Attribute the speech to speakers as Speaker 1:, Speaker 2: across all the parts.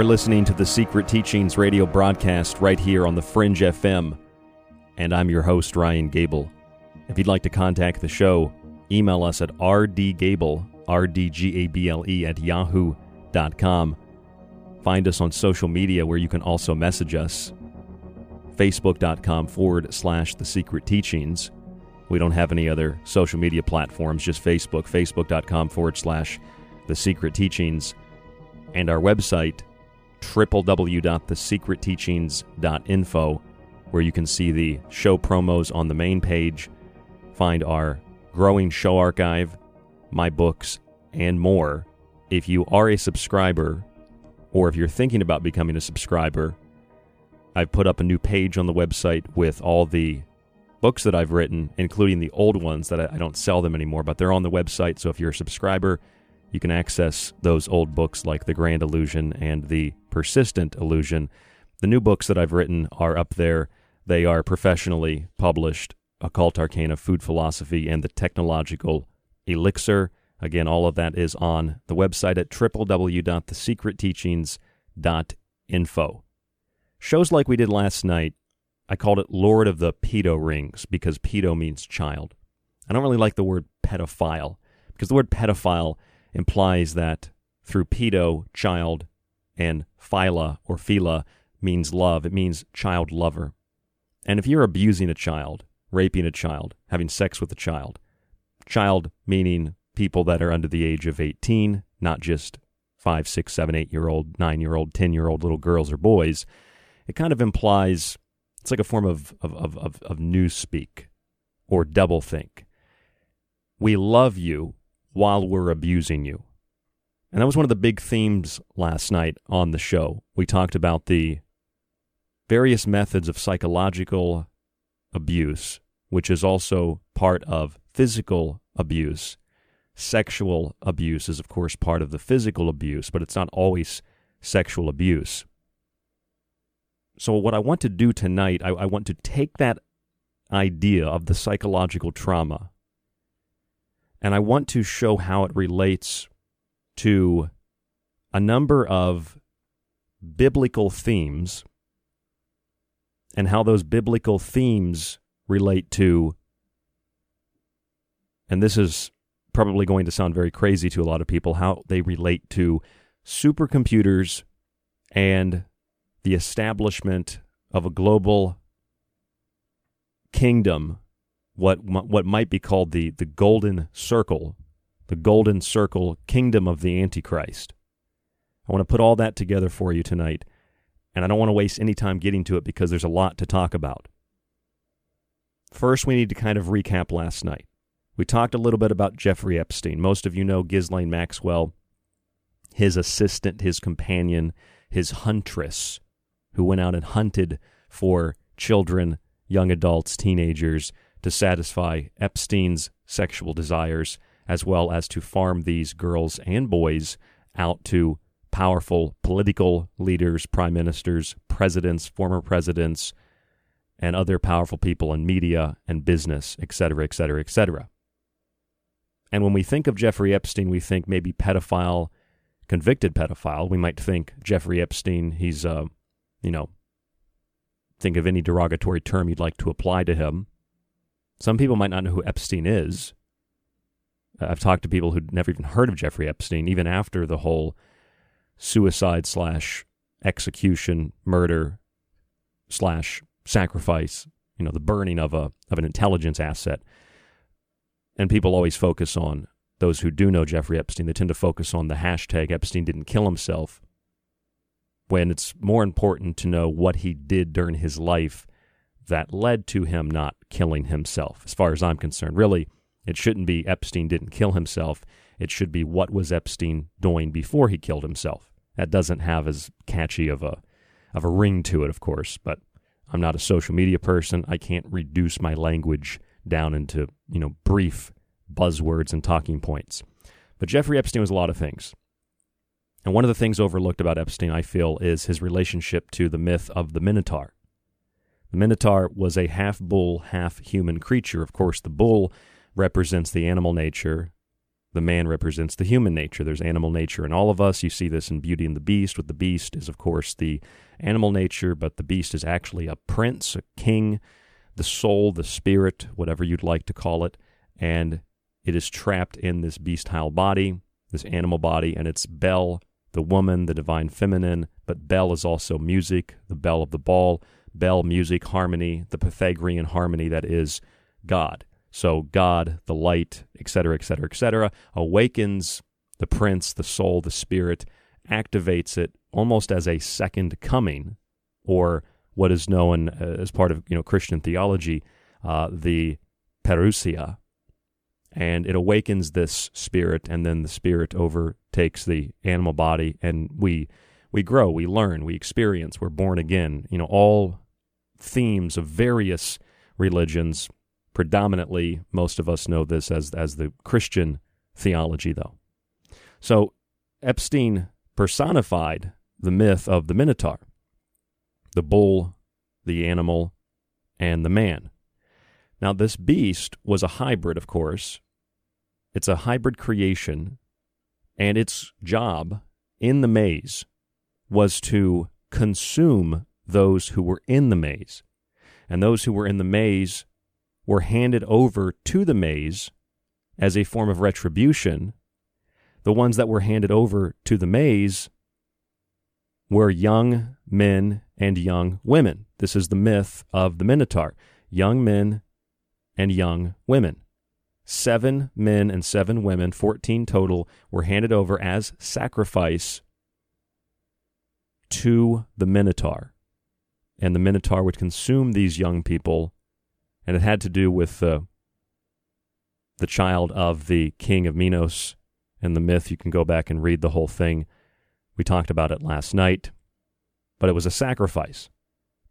Speaker 1: You're listening to the Secret Teachings radio broadcast right here on the Fringe FM, and I'm your host, Ryan Gable. If you'd like to contact the show, email us at rdgable, R-D-G-A-B-L-E, at yahoo.com. Find us on social media where you can also message us. Facebook.com forward slash The Secret Teachings. We don't have any other social media platforms, just Facebook, Facebook.com forward slash The Secret Teachings. And our website, www.thesecretteachings.info, where you can see the show promos on the main page, find our growing show archive, my books, and more. If you are a subscriber, or if you're thinking about becoming a subscriber, I've put up a new page on the website with all the books that I've written, including the old ones that I, I don't sell them anymore, but they're on the website. So if you're a subscriber, you can access those old books like The Grand Illusion and The Persistent Illusion. the new books that I've written are up there. They are professionally published Occult Arcana, Food Philosophy, and the Technological Elixir. Again, all of that is on the website at www.thesecretteachings.info. Shows like we did last night, I called it Lord of the Pedo Rings because pedo means child. I don't really like the word pedophile because the word pedophile implies that through pedo, child, and phila or phila means love. It means child lover. And if you're abusing a child, raping a child, having sex with a child, child meaning people that are under the age of 18, not just five, six, seven, eight year old, nine year old, 10 year old little girls or boys, it kind of implies it's like a form of, of, of, of, of newspeak or doublethink. We love you while we're abusing you. And that was one of the big themes last night on the show. We talked about the various methods of psychological abuse, which is also part of physical abuse. Sexual abuse is, of course, part of the physical abuse, but it's not always sexual abuse. So, what I want to do tonight, I, I want to take that idea of the psychological trauma and I want to show how it relates to a number of biblical themes and how those biblical themes relate to, and this is probably going to sound very crazy to a lot of people, how they relate to supercomputers and the establishment of a global kingdom what what might be called the the golden circle, the golden circle kingdom of the Antichrist. I want to put all that together for you tonight, and I don't want to waste any time getting to it because there's a lot to talk about. First, we need to kind of recap last night. We talked a little bit about Jeffrey Epstein. Most of you know Ghislaine Maxwell, his assistant, his companion, his huntress, who went out and hunted for children, young adults, teenagers to satisfy Epstein's sexual desires, as well as to farm these girls and boys out to powerful political leaders, prime ministers, presidents, former presidents, and other powerful people in media and business, etc., etc., etc. And when we think of Jeffrey Epstein, we think maybe pedophile, convicted pedophile. We might think Jeffrey Epstein, he's, uh, you know, think of any derogatory term you'd like to apply to him. Some people might not know who Epstein is. I've talked to people who'd never even heard of Jeffrey Epstein, even after the whole suicide slash execution, murder slash sacrifice, you know, the burning of a of an intelligence asset. And people always focus on those who do know Jeffrey Epstein. They tend to focus on the hashtag Epstein didn't kill himself, when it's more important to know what he did during his life that led to him not killing himself, as far as I'm concerned. Really, it shouldn't be Epstein didn't kill himself. It should be what was Epstein doing before he killed himself. That doesn't have as catchy of a of a ring to it, of course, but I'm not a social media person. I can't reduce my language down into, you know, brief buzzwords and talking points. But Jeffrey Epstein was a lot of things. And one of the things overlooked about Epstein, I feel, is his relationship to the myth of the Minotaur. The Minotaur was a half bull, half human creature. Of course, the bull represents the animal nature, the man represents the human nature. There's animal nature in all of us. You see this in Beauty and the Beast, with the beast is, of course, the animal nature, but the beast is actually a prince, a king, the soul, the spirit, whatever you'd like to call it. And it is trapped in this bestial body, this animal body, and it's Belle, the woman, the divine feminine. But Belle is also music, the bell of the ball bell music harmony, the Pythagorean harmony that is God. So God, the light, etc., etc., etc., awakens the prince, the soul, the spirit, activates it almost as a second coming, or what is known uh, as part of you know Christian theology, uh, the parousia, and it awakens this spirit, and then the spirit overtakes the animal body, and we we grow, we learn, we experience, we're born again. You know, all themes of various religions. Predominantly, most of us know this as, as the Christian theology, though. So Epstein personified the myth of the Minotaur. the bull, the animal, and the man. Now, this beast was a hybrid, of course. It's a hybrid creation, and its job in the maze was to consume those who were in the maze. And those who were in the maze were handed over to the maze as a form of retribution. The ones that were handed over to the maze were young men and young women. This is the myth of the Minotaur young men and young women. Seven men and seven women, 14 total, were handed over as sacrifice to the Minotaur. And the Minotaur would consume these young people, and it had to do with uh, the child of the king of Minos and the myth. You can go back and read the whole thing. We talked about it last night, but it was a sacrifice.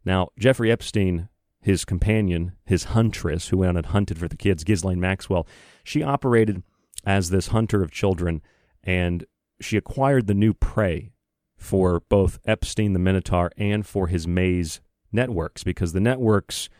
Speaker 1: Now, Jeffrey Epstein, his companion, his huntress, who went out and hunted for the kids, Ghislaine Maxwell, she operated as this hunter of children, and she acquired the new prey for both Epstein the Minotaur and for his maze networks because the networks,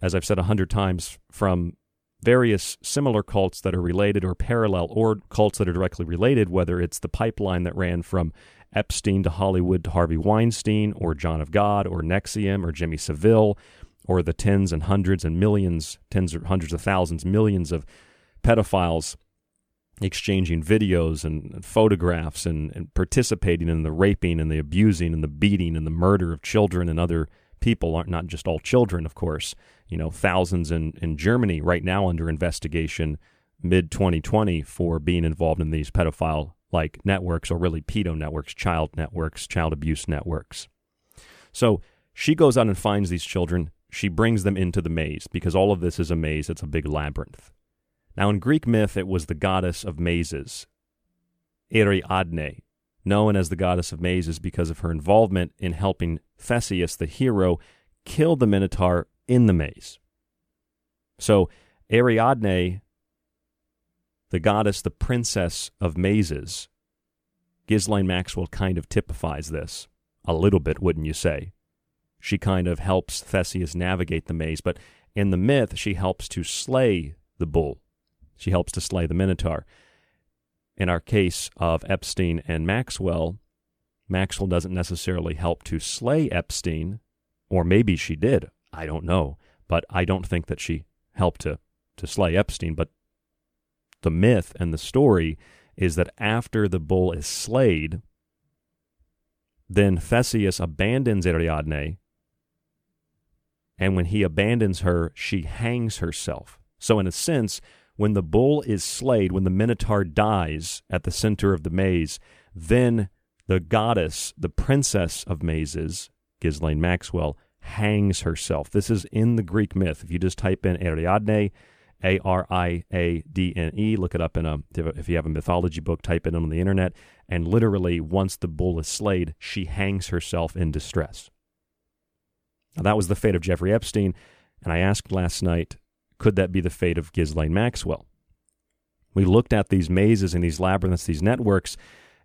Speaker 1: as I've said a hundred times, from various similar cults that are related or parallel or cults that are directly related, whether it's the pipeline that ran from Epstein to Hollywood to Harvey Weinstein or John of God or NXIVM, or Jimmy Savile or the tens and hundreds and millions, tens or hundreds of thousands, millions of pedophiles exchanging videos and, and photographs and, and, participating in the raping and the abusing and the beating and the murder of children and other people aren't not just all children of course you know thousands in, in germany right now under investigation mid 2020 for being involved in these pedophile like networks or really pedo networks child networks child abuse networks. So she goes out and finds these children. She brings them into the maze because all of this is a maze. It's a big labyrinth. Now, in Greek myth, it was the goddess of mazes, Ariadne, known as the goddess of mazes because of her involvement in helping Theseus, the hero, kill the Minotaur in the maze. So, Ariadne, the goddess, the princess of mazes, Ghislaine Maxwell kind of typifies this a little bit, wouldn't you say? She kind of helps Theseus navigate the maze, but in the myth, she helps to slay the bull. She helps to slay the Minotaur. In our case of Epstein and Maxwell, Maxwell doesn't necessarily help to slay Epstein, or maybe she did. I don't know. But I don't think that she helped to, to slay Epstein. But the myth and the story is that after the bull is slayed, then Theseus abandons Ariadne, and when he abandons her, she hangs herself. So, in a sense, when the bull is slayed, when the Minotaur dies at the center of the maze, then the goddess, the princess of mazes, Ghislaine Maxwell, hangs herself. This is in the Greek myth. If you just type in Ariadne, A R I A D N E, look it up in a, if you have a mythology book, type it in on the internet, and literally, once the bull is slayed, she hangs herself in distress. Now, that was the fate of Jeffrey Epstein, and I asked last night could that be the fate of Ghislaine Maxwell? We looked at these mazes and these labyrinths, these networks,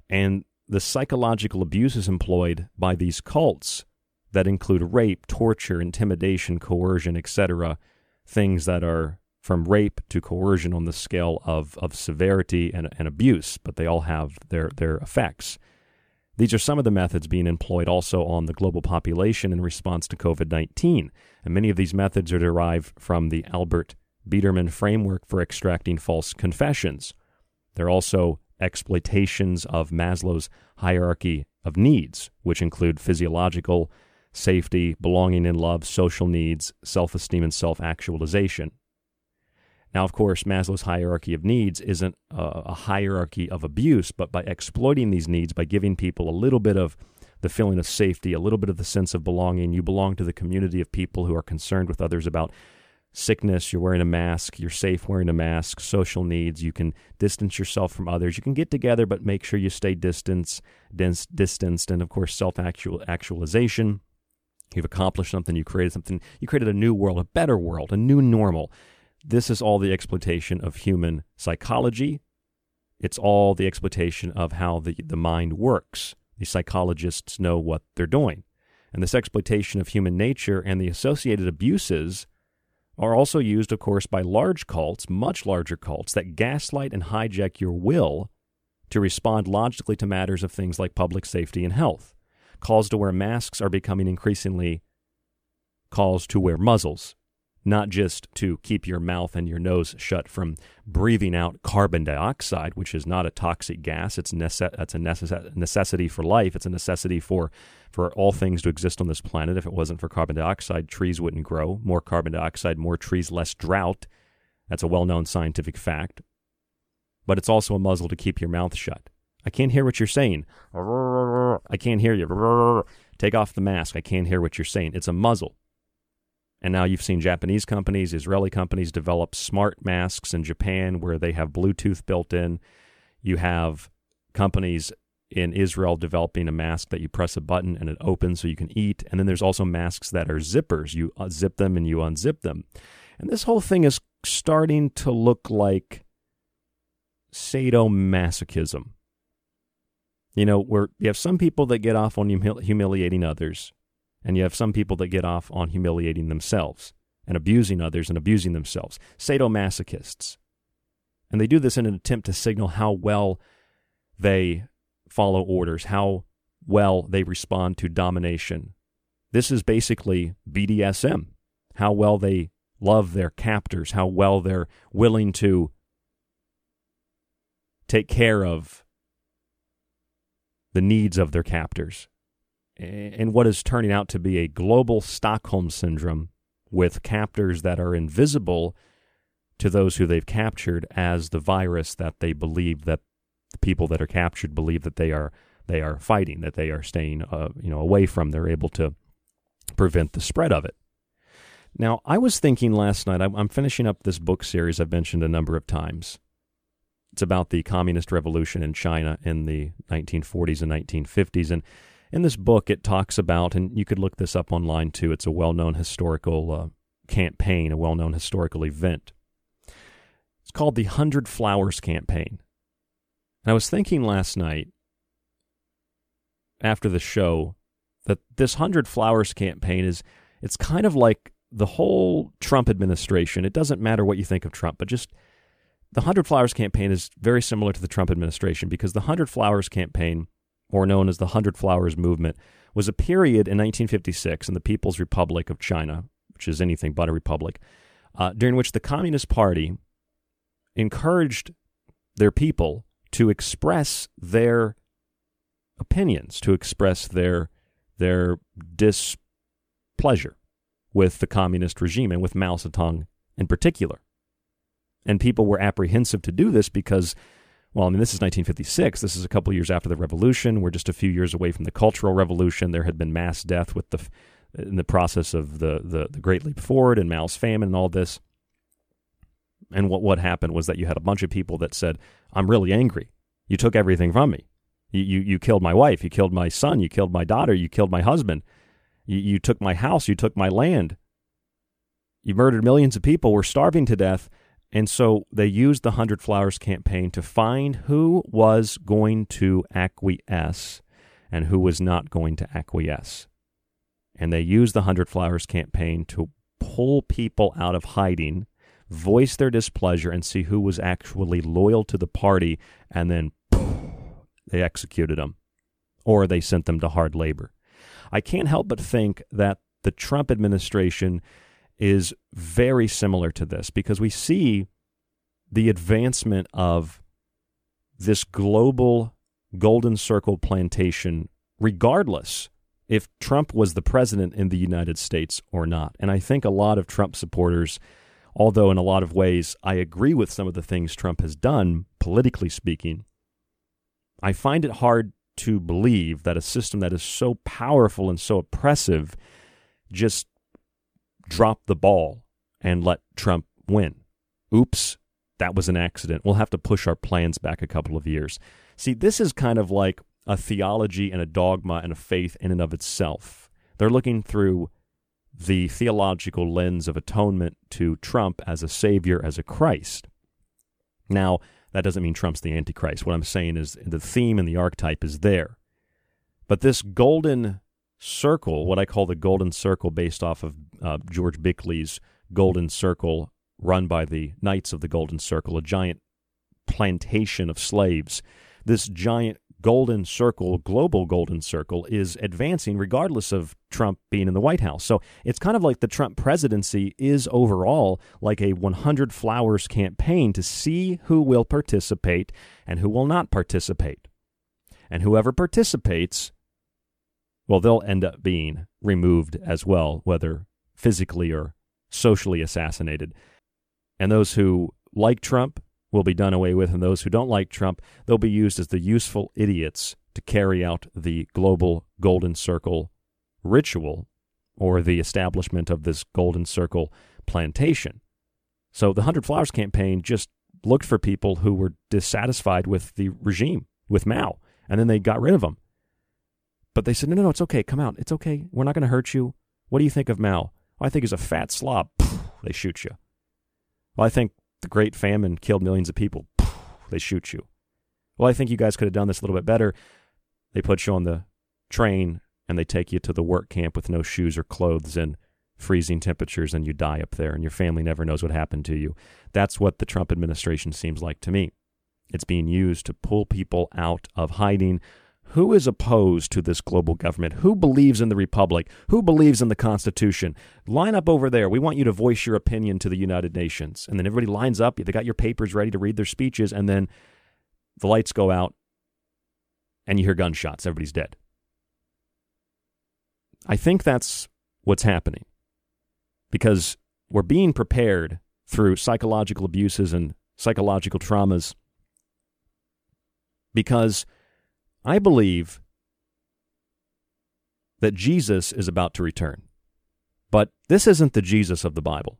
Speaker 1: and the psychological abuses employed by these cults that include rape, torture, intimidation, coercion, etc., things that are from rape to coercion on the scale of, of severity and, and abuse, but they all have their, their effects. These are some of the methods being employed also on the global population in response to COVID 19. And many of these methods are derived from the Albert Biderman framework for extracting false confessions. They're also exploitations of Maslow's hierarchy of needs, which include physiological, safety, belonging and love, social needs, self esteem, and self actualization. Now, of course, Maslow's hierarchy of needs isn't a, hierarchy of abuse, but by exploiting these needs, by giving people a little bit of the feeling of safety, a little bit of the sense of belonging, you belong to the community of people who are concerned with others about sickness, you're wearing a mask, you're safe wearing a mask, social needs, you can distance yourself from others. You can get together, but make sure you stay distance, distanced, and of course, self actualization. You've accomplished something, you created something, you created a new world, a better world, a new normal. This is all the exploitation of human psychology. It's all the exploitation of how the, the mind works. The psychologists know what they're doing. And this exploitation of human nature and the associated abuses are also used, of course, by large cults, much larger cults, that gaslight and hijack your will to respond logically to matters of things like public safety and health. Calls to wear masks are becoming increasingly calls to wear muzzles not just to keep your mouth and your nose shut from breathing out carbon dioxide, which is not a toxic gas. It's, nece- it's a necess- necessity for life. It's a necessity for, for all things to exist on this planet. If it wasn't for carbon dioxide, trees wouldn't grow. More carbon dioxide, more trees, less drought. That's a well known scientific fact. But it's also a muzzle to keep your mouth shut. I can't hear what you're saying. I can't hear you. Take off the mask. I can't hear what you're saying. It's a muzzle. And now you've seen Japanese companies, Israeli companies develop smart masks in Japan where they have Bluetooth built in. You have companies in Israel developing a mask that you press a button and it opens so you can eat. And then there's also masks that are zippers. You zip them and you unzip them. And this whole thing is starting to look like sadomasochism. You know, where you have some people that get off on humiliating others, and you have some people that get off on humiliating themselves and abusing others and abusing themselves. Sadomasochists. And they do this in an attempt to signal how well they follow orders, how well they respond to domination. This is basically BDSM, how well they love their captors, how well they're willing to take care of the needs of their captors. And what is turning out to be a global Stockholm syndrome with captors that are invisible to those who they've captured as the virus that they believe that the people that are captured believe that they are they are fighting that they are staying uh, you know away from they're able to prevent the spread of it. Now i was thinking last night i'm finishing up this book series i've mentioned a number of times it's about the communist revolution in china in the 1940s and 1950s and in this book, it talks about, and you could look this up online too, it's a well known historical uh, campaign, a well known historical event. It's called the Hundred Flowers Campaign. And I was thinking last night, after the show, that this Hundred Flowers campaign is, it's kind of like the whole Trump administration. It doesn't matter what you think of Trump, but just the Hundred Flowers campaign is very similar to the Trump administration because the Hundred Flowers campaign or known as the Hundred Flowers Movement, was a period in 1956 in the People's Republic of China, which is anything but a republic, uh, during which the Communist Party encouraged their people to express their opinions, to express their their displeasure with the communist regime and with Mao Zedong in particular. And people were apprehensive to do this because well, I mean, this is 1956. This is a couple years after the revolution. We're just a few years away from the Cultural Revolution. There had been mass death with the in the process of the, the, the Great Leap Forward and Mao's famine and all this. And what, what happened was that you had a bunch of people that said, I'm really angry. You took everything from me. You, you, you killed my wife. You killed my son. You killed my daughter. You killed my husband. You, you took my house. You took my land. You murdered millions of people. We're starving to death. And so they used the Hundred Flowers campaign to find who was going to acquiesce and who was not going to acquiesce. And they used the Hundred Flowers campaign to pull people out of hiding, voice their displeasure, and see who was actually loyal to the party, and then they executed them or they sent them to hard labor. I can't help but think that the Trump administration is very similar to this because we see the advancement of this global golden circle plantation, regardless if Trump was the president in the United States or not. And I think a lot of Trump supporters, although in a lot of ways I agree with some of the things Trump has done, politically speaking, I find it hard to believe that a system that is so powerful and so oppressive just drop the ball and let Trump win. Oops, that was an accident. We'll have to push our plans back a couple of years. See, this is kind of like a theology and a dogma and a faith in and of itself. They're looking through the theological lens of atonement to Trump as a savior, as a Christ. Now, that doesn't mean Trump's the Antichrist. What I'm saying is the theme and the archetype is there. But this golden circle, what I call the Golden Circle, based off of uh, George Bickley's Golden Circle, run by the Knights of the Golden Circle, a giant plantation of slaves. This giant golden circle, global golden circle, is advancing regardless of Trump being in the White House. So it's kind of like the Trump presidency is overall like a 100 flowers campaign to see who will participate and who will not participate. And whoever participates, well, they'll end up being removed as well, whether physically or socially assassinated. And those who like Trump will be done away with, and those who don't like Trump, they'll be used as the useful idiots to carry out the global Golden Circle ritual or the establishment of this Golden Circle plantation. So the Hundred Flowers campaign just looked for people who were dissatisfied with the regime, with Mao, and then they got rid of them. But they said, no, no, no, it's okay. Come out. It's okay. We're not going to hurt you. What do you think of Mao? Well, I think he's a fat slob. They shoot you. Well, I think the Great Famine killed millions of people. They shoot you. Well, I think you guys could have done this a little bit better. They put you on the train and they take you to the work camp with no shoes or clothes and freezing temperatures, and you die up there, and your family never knows what happened to you. That's what the Trump administration seems like to me. It's being used to pull people out of hiding who is opposed to this global government? Who believes in the Republic? Who believes in the Constitution? Line up over there. We want you to voice your opinion to the United Nations. And then everybody lines up. They got your papers ready to read their speeches. And then the lights go out and you hear gunshots. Everybody's dead. I think that's what's happening because we're being prepared through psychological abuses and psychological traumas because I believe that Jesus is about to return. But this isn't the Jesus of the Bible.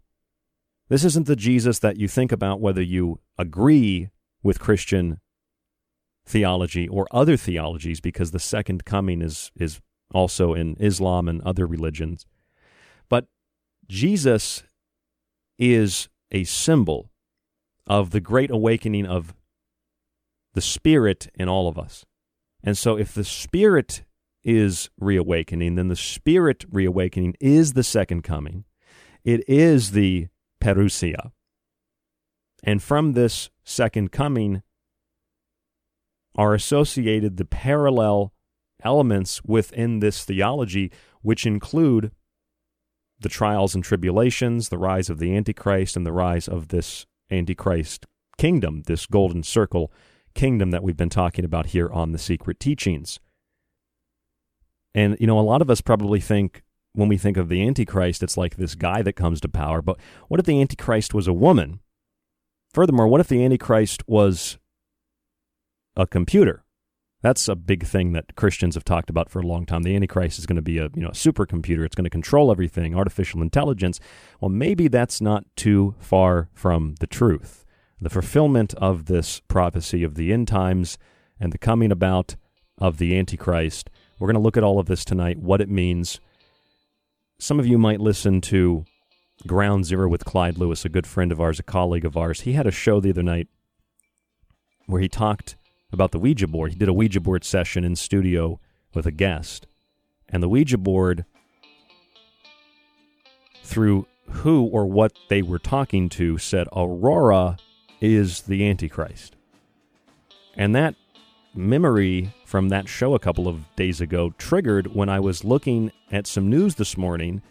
Speaker 1: This isn't the Jesus that you think about whether you agree with Christian theology or other theologies, because the second coming is, is also in Islam and other religions. But Jesus is a symbol of the great awakening of the Spirit in all of us. And so, if the Spirit is reawakening, then the Spirit reawakening is the second coming. It is the Parousia. And from this second coming are associated the parallel elements within this theology, which include the trials and tribulations, the rise of the Antichrist, and the rise of this Antichrist kingdom, this golden circle kingdom that we've been talking about here on the Secret Teachings. And, you know, a lot of us probably think when we think of the Antichrist, it's like this guy that comes to power. But what if the Antichrist was a woman? Furthermore, what if the Antichrist was a computer? That's a big thing that Christians have talked about for a long time. The Antichrist is going to be a you know a supercomputer. It's going to control everything, artificial intelligence. Well, maybe that's not too far from the truth the fulfillment of this prophecy of the end times and the coming about of the Antichrist. We're going to look at all of this tonight, what it means. Some of you might listen to Ground Zero with Clyde Lewis, a good friend of ours, a colleague of ours. He had a show the other night where he talked about the Ouija board. He did a Ouija board session in studio with a guest. And the Ouija board, through who or what they were talking to, said Aurora is the Antichrist. And that memory from that show a couple of days ago triggered when I was looking at some news this morning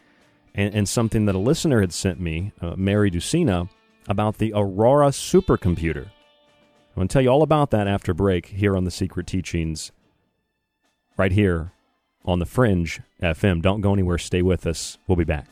Speaker 1: and, and something that a listener had sent me, uh, Mary Ducina, about the Aurora supercomputer. I'm going to tell you all about that after break here on the Secret Teachings, right here on the Fringe FM. Don't go anywhere. Stay with us. We'll be back.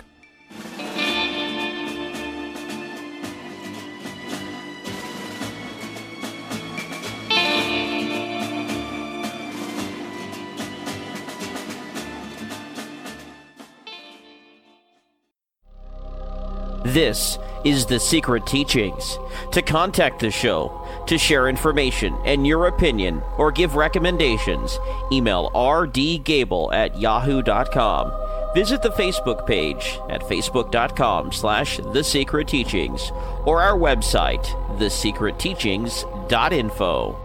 Speaker 2: This is The Secret Teachings. To contact the show, to share information and your opinion, or give recommendations, email rdgable at yahoo.com. Visit the Facebook page at facebook.com slash The Secret Teachings or our website, thesecretteachings.info.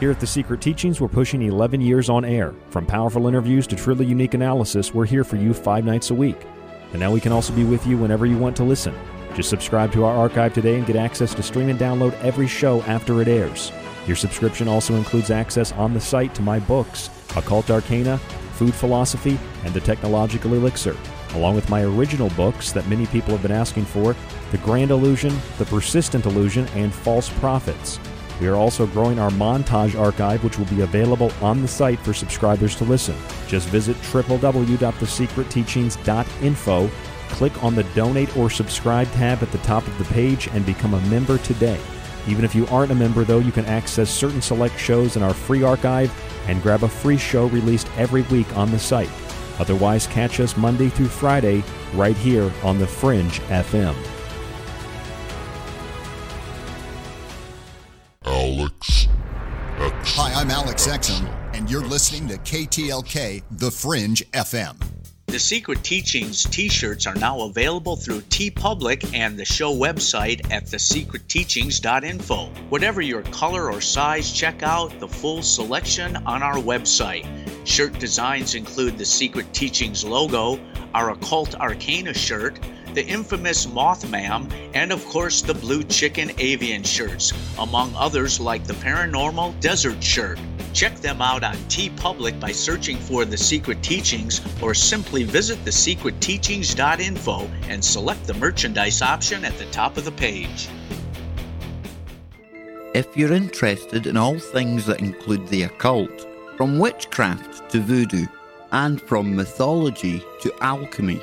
Speaker 1: Here at The Secret Teachings, we're pushing 11 years on air. From powerful interviews to truly unique analysis, we're here for you five nights a week. And now we can also be with you whenever you want to listen. Just subscribe to our archive today and get access to stream and download every show after it airs. Your subscription also includes access on the site to my books, Occult Arcana, Food Philosophy, and The Technological Elixir, along with my original books that many people have been asking for The Grand Illusion, The Persistent Illusion, and False Prophets. We are also growing our montage archive, which will be available on the site for subscribers to listen. Just visit www.thesecretteachings.info, click on the Donate or Subscribe tab at the top of the page, and become a member today. Even if you aren't a member, though, you can access certain select shows in our free archive and grab a free show released every week on the site. Otherwise, catch us Monday through Friday right here on The Fringe FM.
Speaker 3: Alex X.
Speaker 4: Hi, I'm Alex Exum, and you're listening to KTLK The Fringe FM.
Speaker 5: The Secret Teachings t shirts are now available through TeePublic and the show website at thesecretteachings.info. Whatever your color or size, check out the full selection on our website. Shirt designs include the Secret Teachings logo, our Occult Arcana shirt, the infamous Mothman, and of course the Blue Chicken Avian shirts, among others like the Paranormal Desert shirt. Check them out on TeePublic by searching for The Secret Teachings or simply visit thesecretteachings.info and select the merchandise option at the top of the page.
Speaker 6: If you're interested in all things that include the occult, from witchcraft to voodoo, and from mythology to alchemy,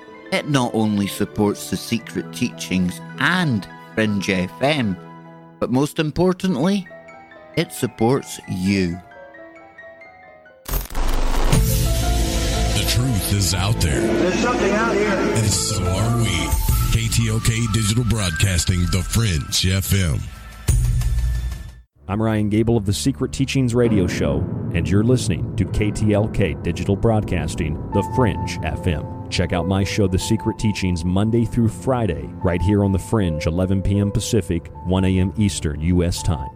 Speaker 6: It not only supports the secret teachings and Fringe FM, but most importantly, it supports you.
Speaker 3: The truth is out there.
Speaker 7: There's something out here.
Speaker 3: And so are we. KTLK Digital Broadcasting, The Fringe FM.
Speaker 1: I'm Ryan Gable of the Secret Teachings Radio Show, and you're listening to KTLK Digital Broadcasting, The Fringe FM. Check out my show, The Secret Teachings, Monday through Friday, right here on The Fringe, 11 p.m. Pacific, 1 a.m. Eastern, U.S. time.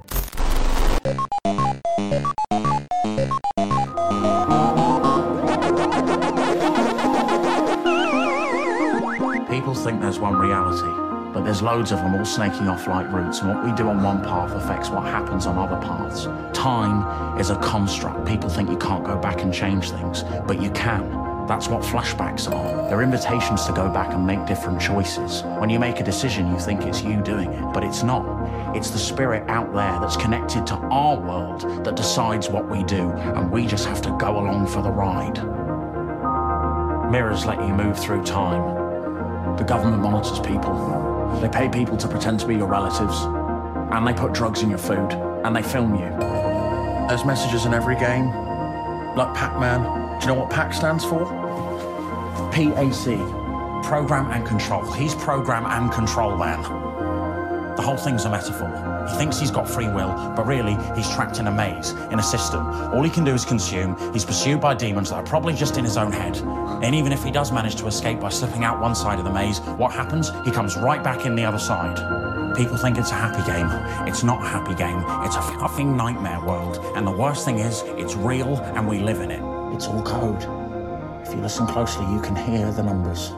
Speaker 8: People think there's one reality, but there's loads of them all snaking off like roots, and what we do on one path affects what happens on other paths. Time is a construct. People think you can't go back and change things, but you can. That's what flashbacks are. They're invitations to go back and make different choices. When you make a decision, you think it's you doing it, but it's not. It's the spirit out there that's connected to our world that decides what we do, and we just have to go along for the ride. Mirrors let you move through time. The government monitors people. They pay people to pretend to be your relatives, and they put drugs in your food, and they film you. There's messages in every game, like Pac-Man. Do you know what PAC stands for? PAC. Program and Control. He's Program and Control Man. The whole thing's a metaphor. He thinks he's got free will, but really, he's trapped in a maze, in a system. All he can do is consume. He's pursued by demons that are probably just in his own head. And even if he does manage to escape by slipping out one side of the maze, what happens? He comes right back in the other side. People think it's a happy game. It's not a happy game. It's a fucking nightmare world. And the worst thing is, it's real and we live in it. It's all code. If you listen closely, you can hear the numbers.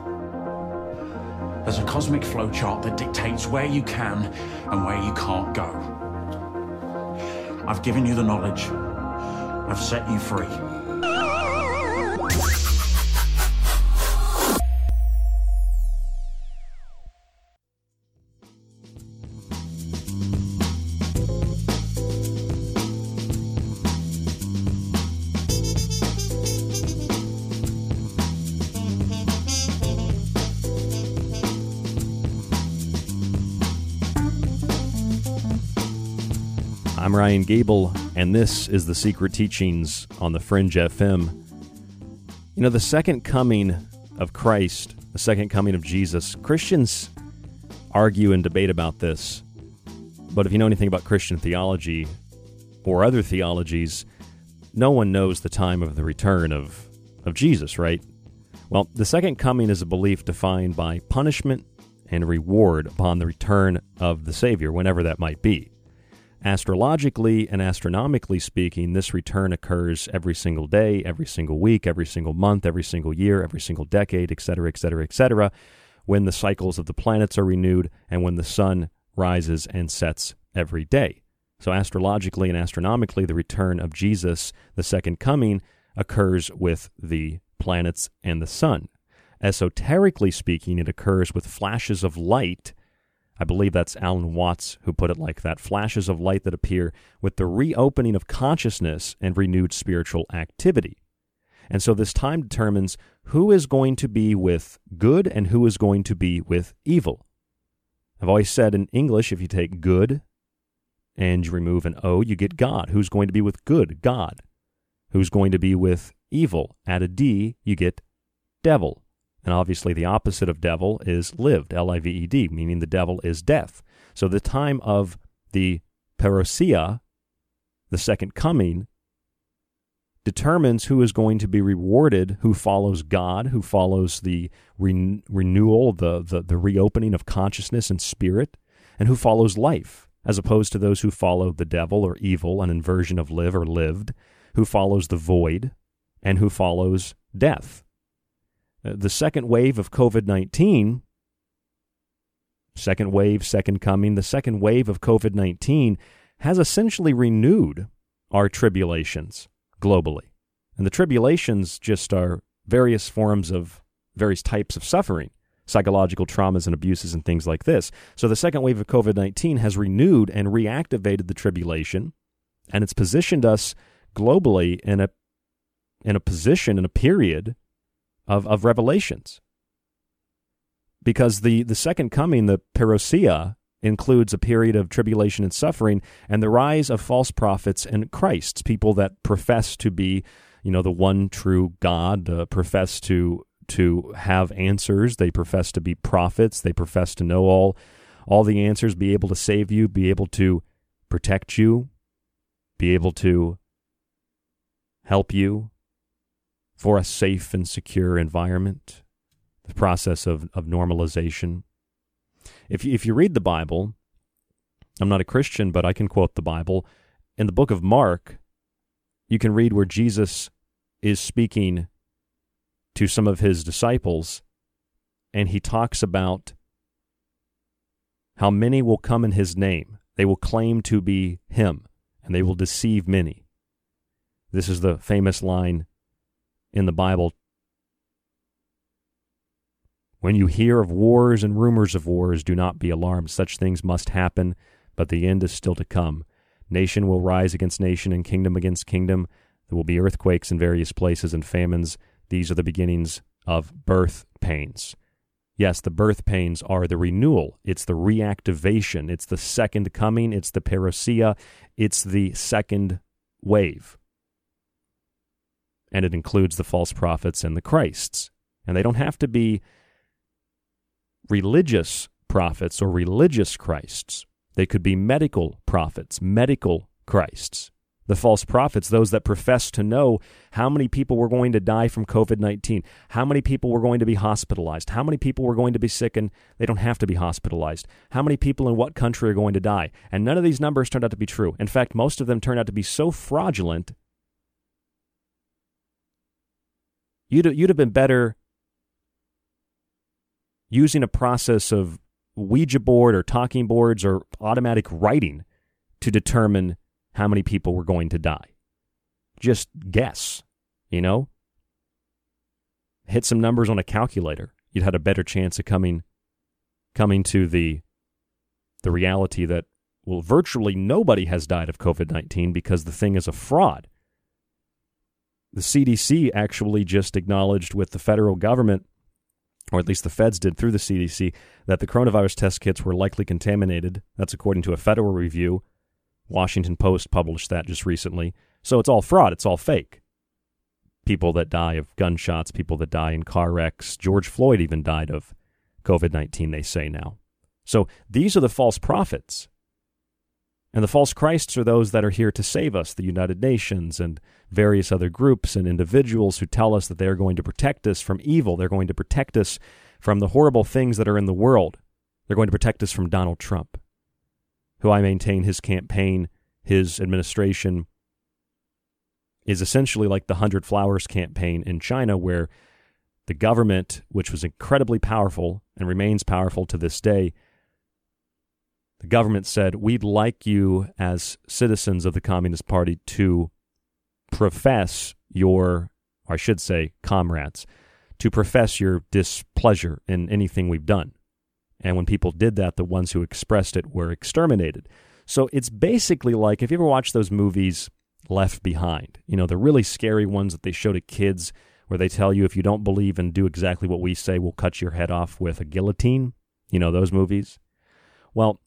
Speaker 8: There's a cosmic flowchart that dictates where you can and where you can't go. I've given you the knowledge. I've set you free.
Speaker 1: I'm Ryan Gable, and this is The Secret Teachings on the Fringe FM. You know, the second coming of Christ, the second coming of Jesus, Christians argue and debate about this. But if you know anything about Christian theology or other theologies, no one knows the time of the return of, of Jesus, right? Well, the second coming is a belief defined by punishment and reward upon the return of the Savior, whenever that might be. Astrologically and astronomically speaking, this return occurs every single day, every single week, every single month, every single year, every single decade, etc., etc., etc., when the cycles of the planets are renewed and when the sun rises and sets every day. So, astrologically and astronomically, the return of Jesus, the second coming, occurs with the planets and the sun. Esoterically speaking, it occurs with flashes of light I believe that's Alan Watts who put it like that flashes of light that appear with the reopening of consciousness and renewed spiritual activity. And so this time determines who is going to be with good and who is going to be with evil. I've always said in English, if you take good and you remove an O, you get God. Who's going to be with good? God. Who's going to be with evil? Add a D, you get devil. And obviously, the opposite of devil is lived, L I V E D, meaning the devil is death. So the time of the parousia, the second coming, determines who is going to be rewarded, who follows God, who follows the re- renewal, the, the, the reopening of consciousness and spirit, and who follows life, as opposed to those who follow the devil or evil, an inversion of live or lived, who follows the void, and who follows death. Uh, the second wave of COVID 19, second wave, second coming, the second wave of COVID 19 has essentially renewed our tribulations globally. And the tribulations just are various forms of various types of suffering, psychological traumas and abuses and things like this. So the second wave of COVID 19 has renewed and reactivated the tribulation, and it's positioned us globally in a in a position in a period of, of revelations. Because the, the second coming, the parousia, includes a period of tribulation and suffering and the rise of false prophets and Christs, people that profess to be, you know, the one true God, uh, profess to to have answers, they profess to be prophets, they profess to know all all the answers, be able to save you, be able to protect you, be able to help you, for a safe and secure environment, the process of, of normalization. If you, if you read the Bible, I'm not a Christian, but I can quote the Bible. In the book of Mark, you can read where Jesus is speaking to some of his disciples, and he talks about how many will come in his name. They will claim to be him, and they will deceive many. This is the famous line in the Bible. When you hear of wars and rumors of wars, do not be alarmed. Such things must happen, but the end is still to come. Nation will rise against nation and kingdom against kingdom. There will be earthquakes in various places and famines. These are the beginnings of birth pains. Yes, the birth pains are the renewal. It's the reactivation. It's the second coming. It's the parousia. It's the second wave and it includes the false prophets and the Christs. And they don't have to be religious prophets or religious Christs. They could be medical prophets, medical Christs. The false prophets, those that profess to know how many people were going to die from COVID 19, how many people were going to be hospitalized, how many people were going to be sick and they don't have to be hospitalized, how many people in what country are going to die. And none of these numbers turned out to be true. In fact, most of them turned out to be so fraudulent You'd you'd have been better using a process of Ouija board or talking boards or automatic writing to determine how many people were going to die. Just guess, you know? Hit some numbers on a calculator. You'd had a better chance of coming coming to the the reality that well virtually nobody has died of COVID-19 because the thing is a fraud the CDC actually just acknowledged with the federal government, or at least the feds did through the CDC, that the coronavirus test kits were likely contaminated. That's according to a federal review Washington Post published that just recently. So it's all fraud, it's all fake. People that die of gunshots, people that die in car wrecks. George Floyd even died of COVID 19, they say now. So these are the false prophets. And the false Christs are those that are here to save us, the United Nations and various other groups and individuals who tell us that they are going to protect us from evil. They're going to protect us from the horrible things that are in the world. They're going to protect us from Donald Trump, who I maintain his campaign, his administration is essentially like the Hundred Flowers campaign in China, where the government, which was incredibly powerful and remains powerful to this day, the government said, We'd like you as citizens of the Communist Party to profess your, or I should say, comrades, to profess your displeasure in anything we've done. And when people did that, the ones who expressed it were exterminated. So it's basically like if you ever watch those movies Left Behind, you know, the really scary ones that they show to kids where they tell you if you don't believe and do exactly what we say, we'll cut your head off with a guillotine. You know, those movies. Well,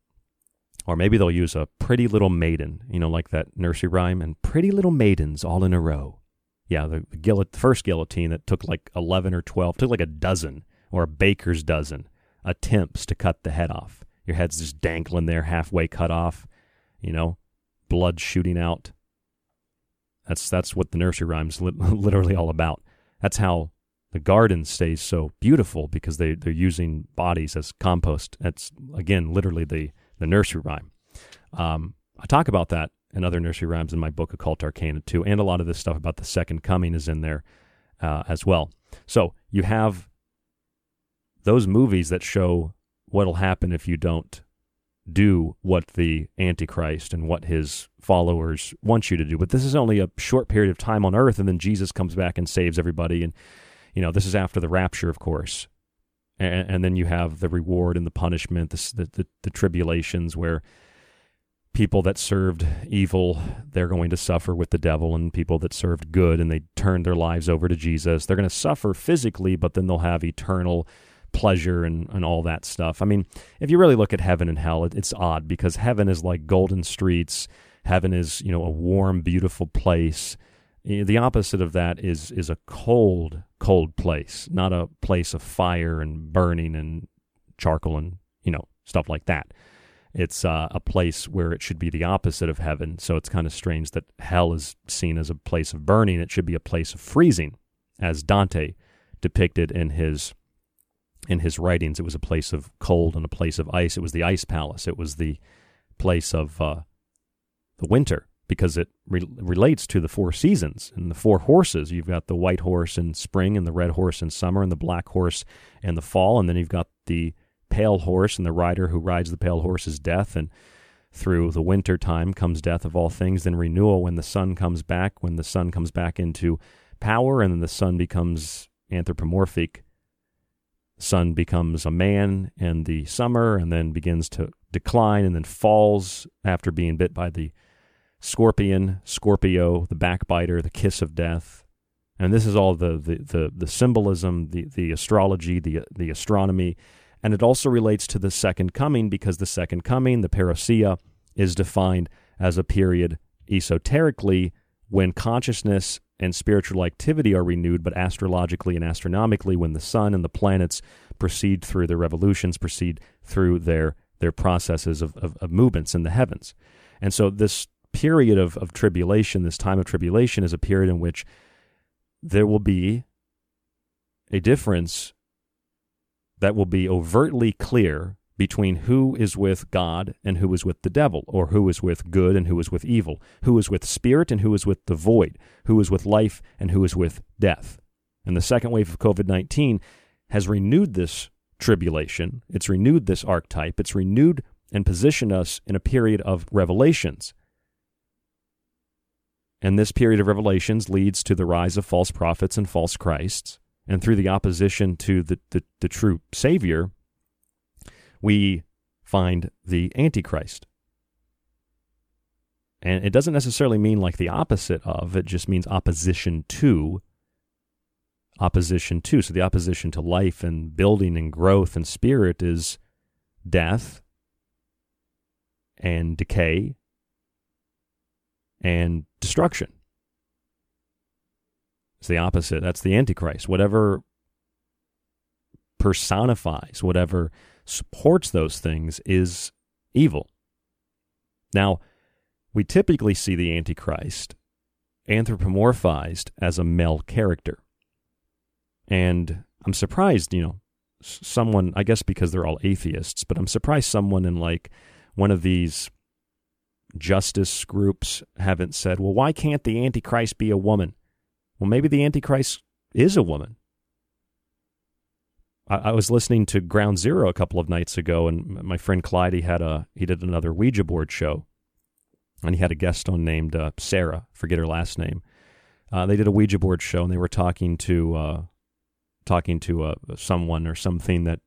Speaker 1: or maybe they'll use a pretty little maiden, you know, like that nursery rhyme, and pretty little maidens all in a row. Yeah, the, the, guillot- the first guillotine that took like 11 or 12, took like a dozen or a baker's dozen attempts to cut the head off. Your head's just dangling there, halfway cut off, you know, blood shooting out. That's that's what the nursery rhyme's li- literally all about. That's how the garden stays so beautiful because they they're using bodies as compost. That's again literally the the nursery rhyme. Um, I talk about that and other nursery rhymes in my book Occult Arcana too, and a lot of this stuff about the second coming is in there uh, as well. So you have those movies that show what'll happen if you don't do what the Antichrist and what his followers want you to do. But this is only a short period of time on earth, and then Jesus comes back and saves everybody. And, you know, this is after the rapture, of course. And, and then you have the reward and the punishment, the, the, the tribulations where people that served evil, they're going to suffer with the devil, and people that served good and they turned their lives over to Jesus, they're going to suffer physically, but then they'll have eternal pleasure and, and all that stuff. I mean, if you really look at heaven and hell, it, it's odd because heaven is like golden streets. Heaven is, you know, a warm, beautiful place. The opposite of that is is a cold, cold place, not a place of fire and burning and charcoal and you know stuff like that. It's uh, a place where it should be the opposite of heaven. So it's kind of strange that hell is seen as a place of burning. It should be a place of freezing, as Dante depicted in his in his writings. It was a place of cold and a place of ice. It was the ice palace. It was the place of uh, the winter because it re- relates to the four seasons and the four horses. You've got the white horse in spring and the red horse in summer and the black horse in the fall. And then you've got the pale horse and the rider who rides the pale horse is death. And through the winter time comes death of all things, then renewal when the sun comes back, when the sun comes back into power and then the sun becomes anthropomorphic sun becomes a man in the summer and then begins to decline and then falls after being bit by the scorpion, Scorpio, the backbiter, the kiss of death. And this is all the, the, the, the symbolism, the, the astrology, the, the astronomy. And it also relates to the second coming because the second coming, the parousia, is defined as a period esoterically when consciousness and spiritual activity are renewed, but astrologically and astronomically, when the sun and the planets proceed through their revolutions, proceed through their their processes of, of, of movements in the heavens. And so this period of, of tribulation, this time of tribulation, is a period in which there will be a difference that will be overtly clear between who is with God and who is with the devil, or who is with good and who is with evil, who is with spirit and who is with the void, who is with life and who is with death. And the second wave of COVID 19 has renewed this tribulation. It's renewed this archetype. It's renewed and positioned us in a period of revelations. And this period of revelations leads to the rise of false prophets and false Christs. And through the opposition to the, the, the true Savior, we find the Antichrist. And it doesn't necessarily mean like the opposite of, it just means opposition to. Opposition to. So the opposition to life and building and growth and spirit is death and decay and destruction. It's the opposite. That's the Antichrist. Whatever personifies, whatever supports those things is evil. Now, we typically see the Antichrist anthropomorphized as a male character. And I'm surprised, you know, someone, I guess because they're all atheists, but I'm surprised someone in like one of these justice groups haven't said, well, why can't the Antichrist be a woman? Well, maybe the Antichrist is a woman. I, I was listening to Ground Zero a couple of nights ago, and my friend Clyde he had a he did another Ouija board show, and he had a guest on named uh, Sarah, forget her last name. Uh, they did a Ouija board show, and they were talking to uh, talking to uh, someone or something that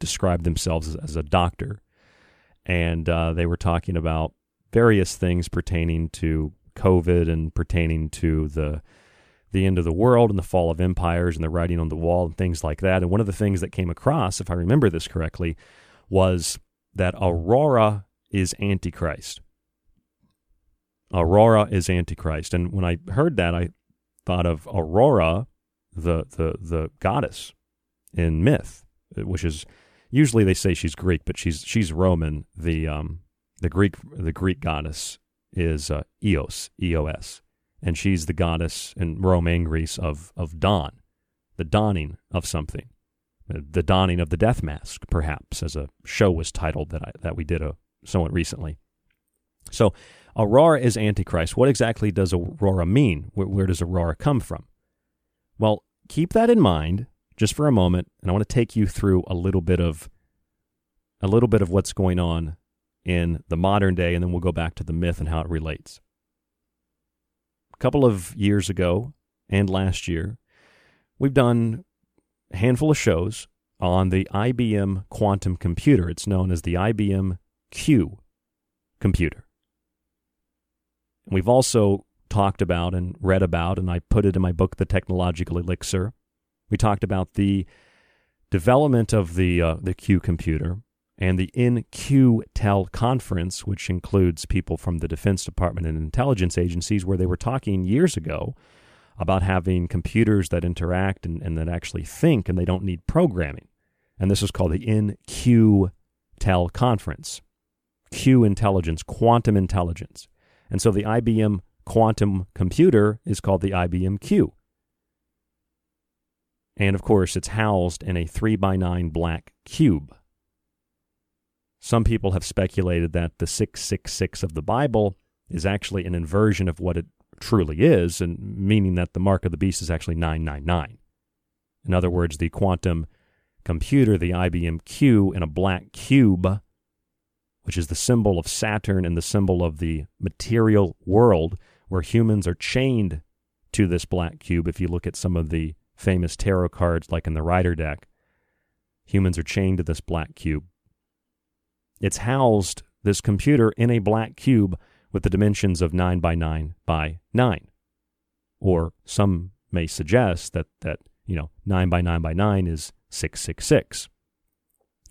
Speaker 1: described themselves as, as a doctor, and uh, they were talking about various things pertaining to COVID and pertaining to the the end of the world and the fall of empires and the writing on the wall and things like that. And one of the things that came across, if I remember this correctly, was that Aurora is Antichrist. Aurora is Antichrist. And when I heard that, I thought of Aurora, the the the goddess in myth, which is usually they say she's Greek, but she's she's Roman. The um the Greek the Greek goddess is uh, Eos, E O S, and she's the goddess in Rome and Greece of of dawn, the dawning of something, uh, the dawning of the death mask, perhaps, as a show was titled that I, that we did a somewhat recently. So, Aurora is Antichrist. What exactly does Aurora mean? Where, where does Aurora come from? Well, keep that in mind just for a moment, and I want to take you through a little bit of a little bit of what's going on in the modern day, and then we'll go back to the myth and how it relates. A couple of years ago and last year, we've done a handful of shows on the IBM quantum computer. It's known as the IBM Q computer. We've also talked about and read about, and I put it in my book, The Technological Elixir. We talked about the development of the uh, the Q computer and the In-Q-Tel conference, which includes people from the Defense Department and intelligence agencies, where they were talking years ago about having computers that interact and, and that actually think and they don't need programming. And this is called the In-Q-Tel conference. Q intelligence, quantum intelligence. And so the IBM quantum computer is called the IBM Q. And of course, it's housed in a 3 by 9 black cube. Some people have speculated that the 666 of the Bible is actually an inversion of what it truly is, and meaning that the mark of the beast is actually 999. In other words, the quantum computer, the IBM Q, in a black cube, which is the symbol of Saturn and the symbol of the material world, where humans are chained to this black cube. If you look at some of the famous tarot cards, like in the Rider deck, humans are chained to this black cube. It's housed, this computer, in a black cube with the dimensions of 9 by 9 by 9. Or some may suggest that, that you know, 9 by 9 by 9 is 666.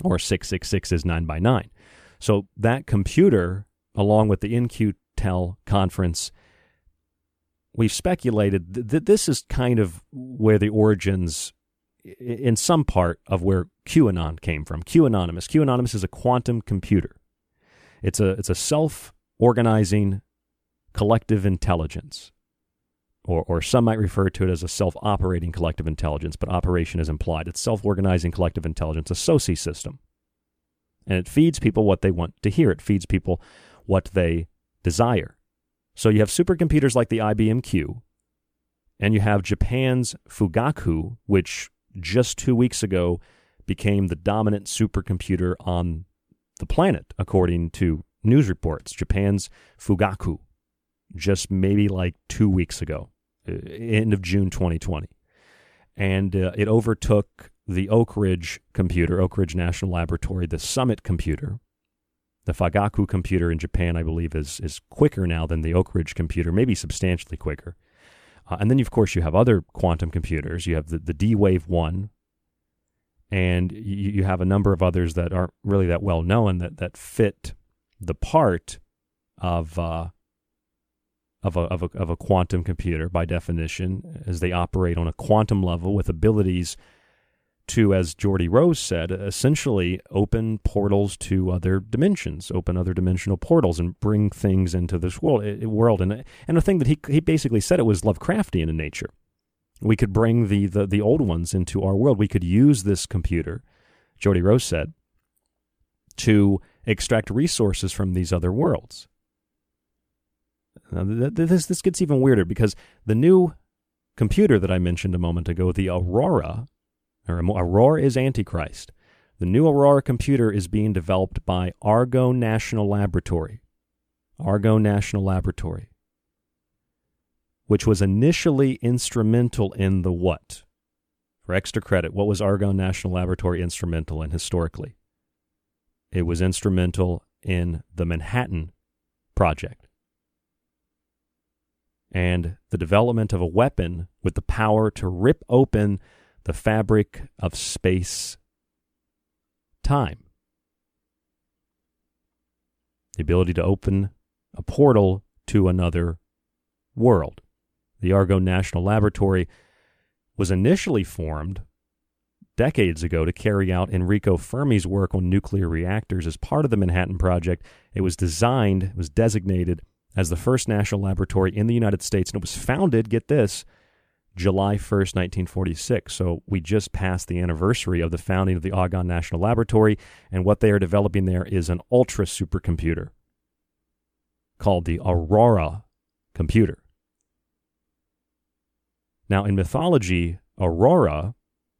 Speaker 1: Or 666 is 9 by 9. So that computer, along with the In-Q-Tel conference, we've speculated that this is kind of where the origins in some part of where QAnon came from. QAnonymous. QAnonymous is a quantum computer. It's a it's a self-organizing collective intelligence. Or, or some might refer to it as a self-operating collective intelligence, but operation is implied. It's self-organizing collective intelligence, a SOCI system. And it feeds people what they want to hear. It feeds people what they desire. So you have supercomputers like the IBM Q, and you have Japan's Fugaku, which just two weeks ago became the dominant supercomputer on the planet, according to news reports. Japan's Fugaku, just maybe like two weeks ago, uh, end of June 2020. And uh, it overtook the Oak Ridge computer, Oak Ridge National Laboratory, the Summit computer. The Fugaku computer in Japan, I believe, is, is quicker now than the Oak Ridge computer, maybe substantially quicker. Uh, and then, of course, you have other quantum computers. You have the, the D Wave 1, and you, you have a number of others that aren't really that well known that, that fit the part of, uh, of a, of a, of a quantum computer by definition, as they operate on a quantum level with abilities to, as Geordie Rose said, essentially open portals to other dimensions, open other dimensional portals, and bring things into this world. Eh, world. And and the thing that he he basically said it was Lovecraftian in nature. We could bring the, the the old ones into our world. We could use this computer, Geordie Rose said, to extract resources from these other worlds. Now, this this gets even weirder because the new computer that I mentioned a moment ago, the Aurora, or Aurora is Antichrist. The new Aurora computer is being developed by Argonne National Laboratory. Argonne National Laboratory, which was initially instrumental in the what? For extra credit, what was Argonne National Laboratory instrumental in historically? It was instrumental in the Manhattan Project and the development of a weapon with the power to rip open the fabric of space time. The ability to open a portal to another world. The Argonne National Laboratory was initially formed decades ago to carry out Enrico Fermi's work on nuclear reactors as part of the Manhattan Project. It was designed, it was designated as the first national laboratory in the United States, and it was founded, get this, July 1st, 1946. So we just passed the anniversary of the founding of the Argonne National Laboratory, and what they are developing there is an ultra supercomputer called the Aurora computer. Now, in mythology, Aurora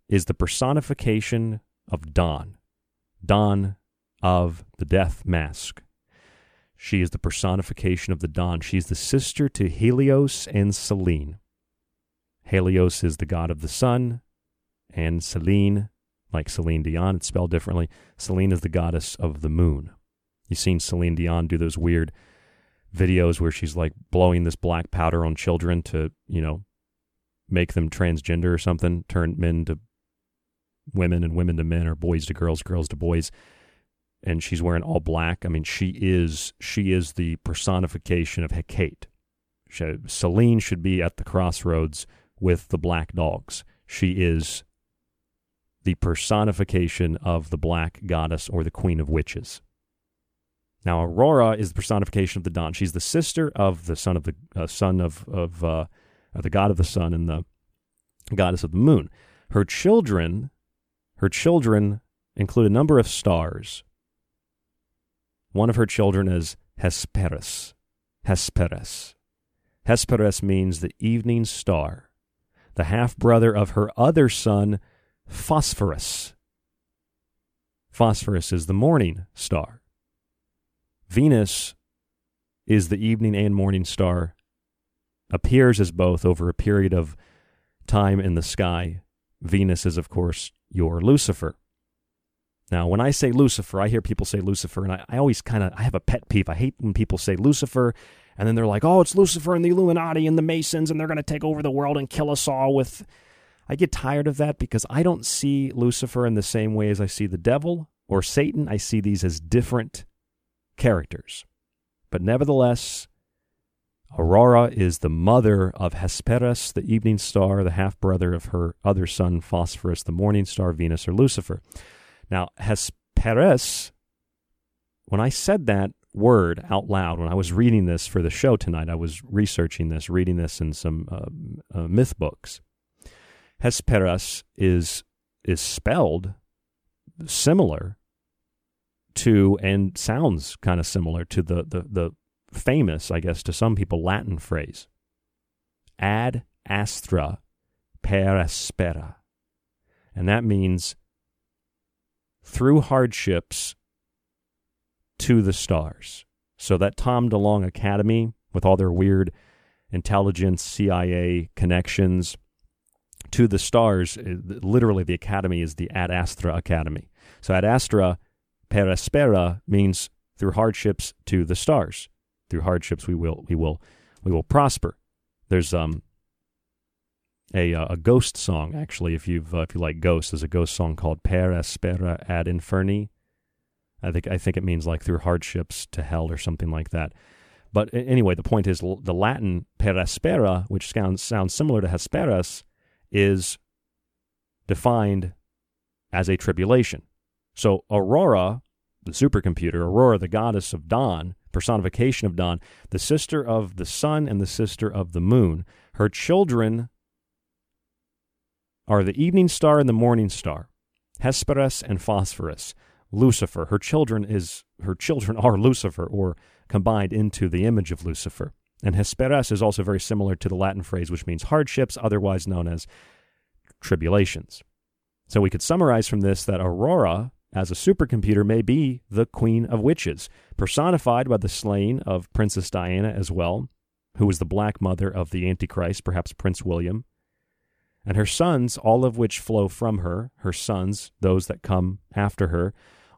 Speaker 1: is the personification of dawn, dawn of the death mask. She is the personification of the dawn. She's the sister to Helios and Selene. Helios is the god of the sun, and Selene, like Celine Dion, it's spelled differently. Selene is the goddess of the moon. You've seen Celine Dion do those weird videos where she's like blowing this black powder on children to, you know, make them transgender or something, turn men to women and women to men or boys to girls, girls to boys. And she's wearing all black. I mean, she is she is the personification of Hecate. She, Selene should be at the crossroads with the black dogs. She is the personification of the black goddess or the queen of witches. Now, Aurora is the personification of the dawn. She's the sister of the son of the uh, son of of uh, the god of the sun and the goddess of the moon. Her children, her children include a number of stars. One of her children is Hesperus. Hesperus. Hesperus means the evening star the half brother of her other son, Phosphorus. Phosphorus is the morning star. Venus is the evening and morning star, appears as both over a period of time in the sky. Venus is, of course, your Lucifer. Now, when I say Lucifer, I hear people say Lucifer, and I, I always kind of I have a pet peeve. I hate when people say Lucifer and then they're like, oh, it's Lucifer and the Illuminati and the Masons, and they're going to take over the world and kill us all with. I get tired of that because I don't see Lucifer in the same way as I see the devil or Satan. I see these as different characters. But nevertheless, Aurora is the mother of Hesperus, the evening star, the half brother of her other son, Phosphorus, the morning star, Venus, or Lucifer. Now, Hesperus, when I said that, word out loud when I was reading this for the show tonight. I was researching this, reading this in some uh, uh, myth books. Hesperus is is spelled similar to and sounds kind of similar to the, the the famous, I guess, to some people, Latin phrase ad astra per aspera. And that means through hardships to the stars. So that Tom DeLonge Academy, with all their weird intelligence, CIA connections to the stars, uh, literally the academy is the Ad Astra Academy. So Ad Astra per aspera means through hardships to the stars. Through hardships we will we will we will prosper. There's um a uh, a ghost song actually if you've uh, if you like ghosts there's a ghost song called Per aspera ad inferi I think I think it means like through hardships to hell or something like that. But anyway, the point is the Latin per aspera, which sounds, sounds similar to Hesperus, is defined as a tribulation. So Aurora, the supercomputer, Aurora, the goddess of dawn, personification of dawn, the sister of the sun and the sister of the moon, her children are the evening star and the morning star, Hesperus and Phosphorus. Lucifer, her children is her children are Lucifer, or combined into the image of Lucifer. And Hesperus is also very similar to the Latin phrase which means hardships, otherwise known as tribulations. So we could summarize from this that Aurora, as a supercomputer, may be the queen of witches, personified by the slaying of Princess Diana as well, who was the black mother of the Antichrist, perhaps Prince William. And her sons, all of which flow from her, her sons, those that come after her,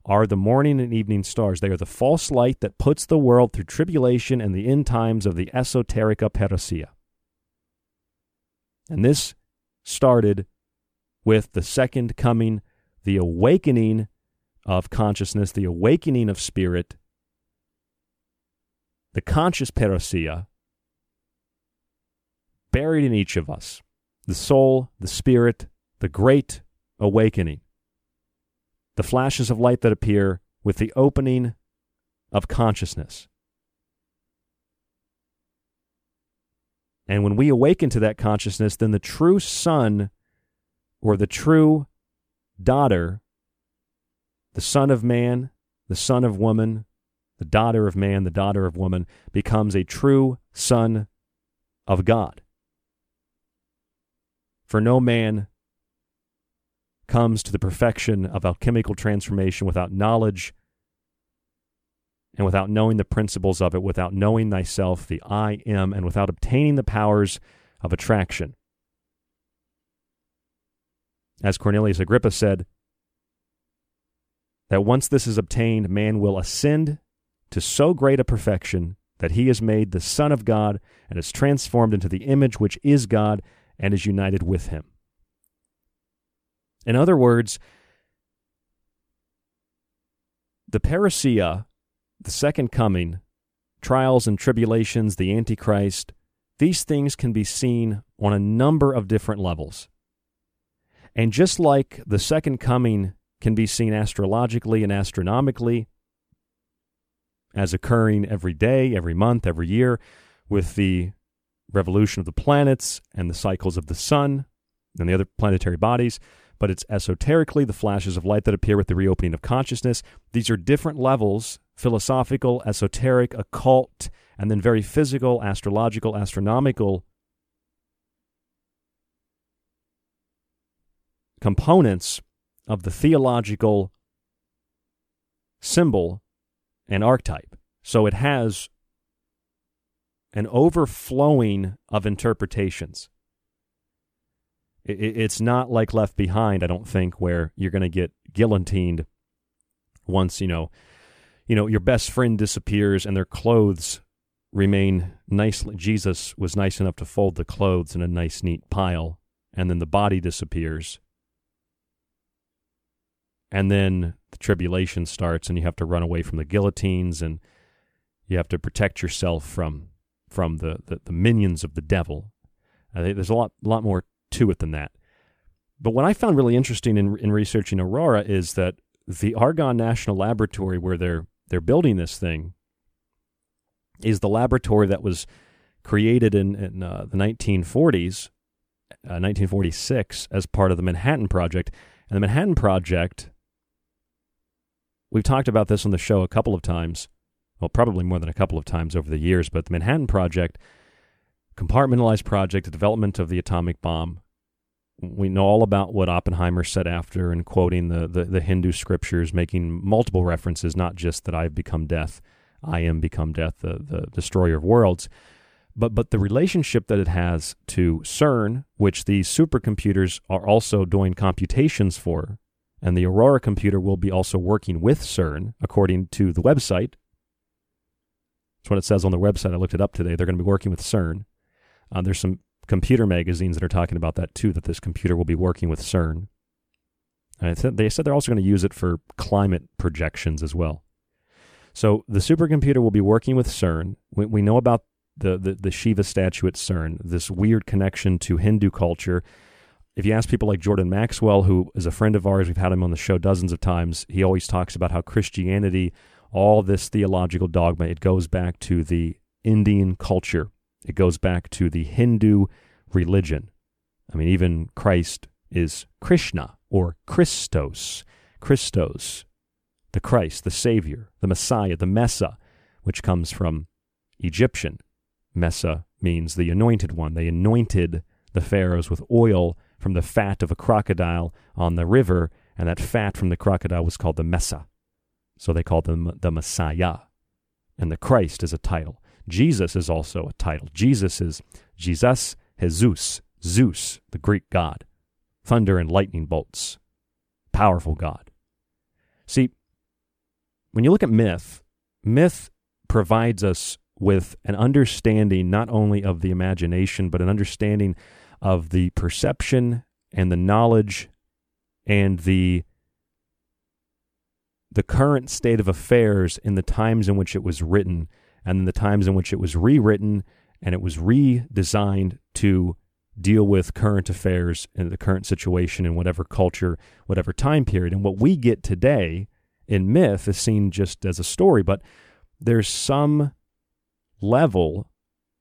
Speaker 1: are the morning and evening stars. They are the false light that puts the world through tribulation and the end times of the esoterica parousia. And this started with the second coming, the awakening of consciousness, the awakening of spirit, the conscious parousia buried in each of us, the soul, the spirit, the great awakening the flashes of light that appear with the opening of consciousness. And when we awaken to that consciousness, then the true son or the true daughter, the son of man, the son of woman, the daughter of man, the daughter of woman, becomes a true son of God. For no man comes to the perfection of alchemical transformation without knowledge and without knowing the principles of it, without knowing thyself, the I am, and without obtaining the powers of attraction. As Cornelius Agrippa said, that once this is obtained, man will ascend to so great a perfection that he is made the Son of God and is transformed into the image which is God and is united with him. In other words, the parousia, the second coming, trials and tribulations, the Antichrist, these things can be seen on a number of different levels. And just like the second coming can be seen astrologically and astronomically, as occurring every day, every month, every year, with the revolution of the planets and the cycles of the sun and the other planetary bodies, but it's esoterically the flashes of light that appear with the reopening of consciousness. These are different levels philosophical, esoteric, occult, and then very physical, astrological, astronomical components of the theological symbol and archetype. So it has an overflowing of interpretations it's not like Left Behind, I don't think, where you're going to get guillotined once you know, you know, your best friend disappears and their clothes remain nicely. Jesus was nice enough to fold the clothes in a nice, neat pile, and then the body disappears. And then the tribulation starts, and you have to run away from the guillotines, and you have to protect yourself from from the, the, the minions of the devil. Think there's a lot lot more to it than that. But what I found really interesting in, in researching Aurora is that the Argonne National Laboratory, where they're they're building this thing, is the laboratory that was created in, in uh, the 1940s, uh, 1946, as part of the Manhattan Project. And the Manhattan Project, we've talked about this on the show a couple of times, well, probably more than a couple of times over the years, but the Manhattan Project, compartmentalized project, the development of the atomic bomb, we know all about what Oppenheimer said after and quoting the, the, the, Hindu scriptures, making multiple references, not just that I've become death, I am become death, the, the destroyer of worlds, but, but the relationship that it has to CERN, which these supercomputers are also doing computations for, and the Aurora computer will be also working with CERN, according to the website. That's what it says on the website. I looked it up today. They're going to be working with CERN. Uh, there's some computer magazines that are talking about that too, that this computer will be working with CERN. And they said they're also going to use it for climate projections as well. So the supercomputer will be working with CERN. We, we know about the, the, the Shiva statue at CERN, this weird connection to Hindu culture. If you ask people like Jordan Maxwell, who is a friend of ours, we've had him on the show dozens of times, he always talks about how Christianity, all this theological dogma, it goes back to the Indian culture. It goes back to the Hindu religion. I mean, even Christ is Krishna or Christos. Christos, the Christ, the Savior, the Messiah, the Messa, which comes from Egyptian. Messa means the anointed one. They anointed the pharaohs with oil from the fat of a crocodile on the river, and that fat from the crocodile was called the Messa. So they called them the Messiah. And the Christ is a title. Jesus is also a title. Jesus is Jesus Jesus, Zeus, the Greek god. Thunder and lightning bolts. Powerful god. See, when you look at myth, myth provides us with an understanding not only of the imagination, but an understanding of the perception and the knowledge and the the current state of affairs in the times in which it was written and then the times in which it was rewritten and it was redesigned to deal with current affairs and the current situation in whatever culture, whatever time period. And what we get today in myth is seen just as a story, but there's some level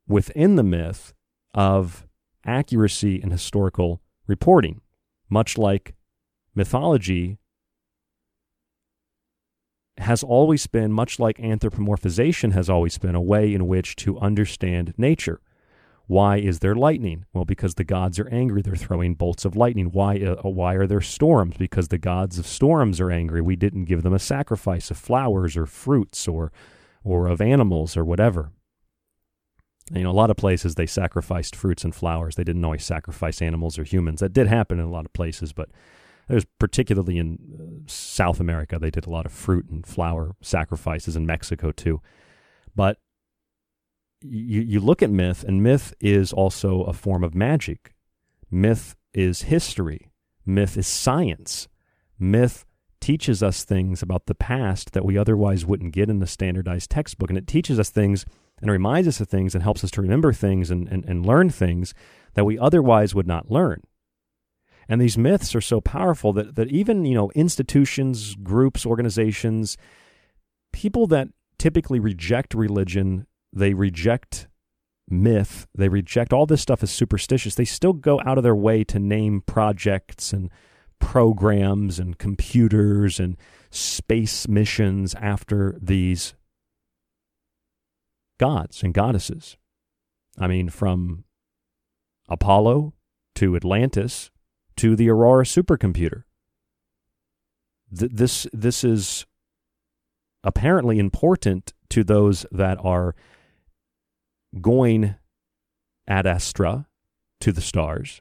Speaker 1: within the myth of accuracy in historical reporting, much like mythology has always been, much like anthropomorphization has always been, a way in which to understand nature. Why is there lightning? Well, because the gods are angry. They're throwing bolts of lightning. Why, uh, why are there storms? Because the gods of storms are angry. We didn't give them a sacrifice of flowers or fruits or, or of animals or whatever. You know, a lot of places they sacrificed fruits and flowers. They didn't always sacrifice animals or humans. That did happen in a lot of places, but there's particularly in uh, South America, they did a lot of fruit and flower sacrifices in Mexico too. But you, you look at myth, and myth is also a form of magic. Myth is history. Myth is science. Myth teaches us things about the past that we otherwise wouldn't get in a standardized textbook. And it teaches us things and reminds us of things and helps us to remember things and, and, and learn things that we otherwise would not learn. And these myths are so powerful that, that even, you know, institutions, groups, organizations, people that typically reject religion, they reject myth, they reject all this stuff as superstitious, they still go out of their way to name projects and programs and computers and space missions after these gods and goddesses. I mean, from Apollo to Atlantis to the Aurora supercomputer. Th- this this is apparently important to those that are going ad astra to the stars.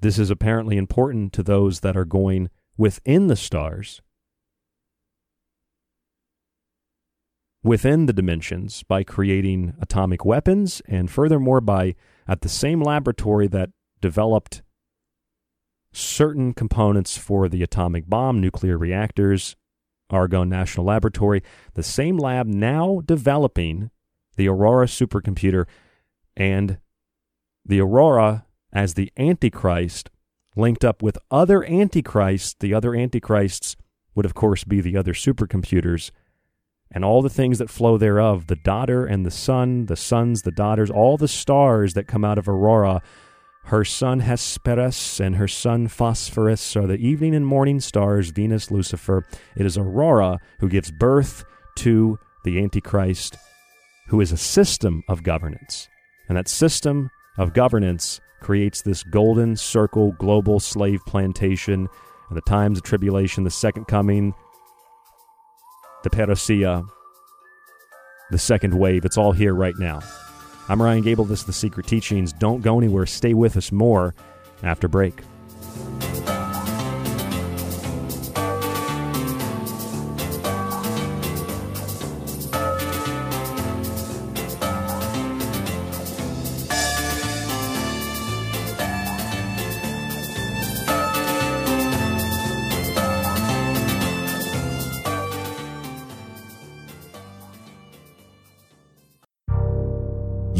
Speaker 1: This is apparently important to those that are going within the stars, within the dimensions, by creating atomic weapons, and furthermore, by at the same laboratory that developed certain components for the atomic bomb, nuclear reactors, Argonne National Laboratory, the same lab now developing the Aurora supercomputer and the Aurora as the Antichrist linked up with other Antichrists. The other Antichrists would, of course, be the other supercomputers and all the things that flow thereof the daughter and the son, the sons, the daughters, all the stars that come out of Aurora her son Hesperus and her son Phosphorus are the evening and morning stars, Venus, Lucifer. It is Aurora who gives birth to the Antichrist, who is a system of governance. And that system of governance creates this golden circle global slave plantation and the times of tribulation, the second coming, the parousia, the second wave. It's all here right now. I'm Ryan Gable. This is The Secret Teachings. Don't go anywhere. Stay with us more after break.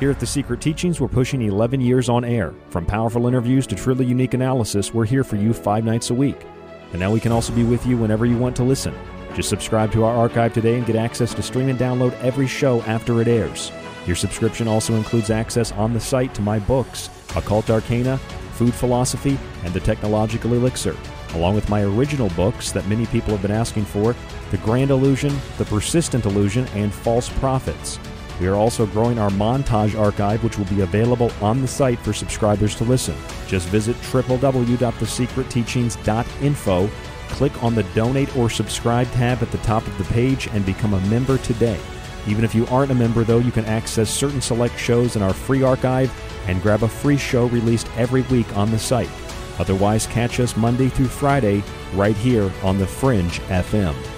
Speaker 1: Here at The Secret Teachings, we're pushing 11 years on air. From powerful interviews to truly unique analysis, we're here for you five nights a week. And now we can also be with you whenever you want to listen. Just subscribe to our archive today and get access to stream and download every show after it airs. Your subscription also includes access on the site to my books, Occult Arcana, Food Philosophy, and The Technological Elixir, along with my original books that many people have been asking for The Grand Illusion, The Persistent Illusion, and False Prophets. We are also growing our montage archive, which will be available on the site for subscribers to listen. Just visit www.thesecretteachings.info, click on the Donate or Subscribe tab at the top of the page, and become a member today. Even if you aren't a member, though, you can access certain select shows in our free archive and grab a free show released every week on the site. Otherwise, catch us Monday through Friday right here on The Fringe FM.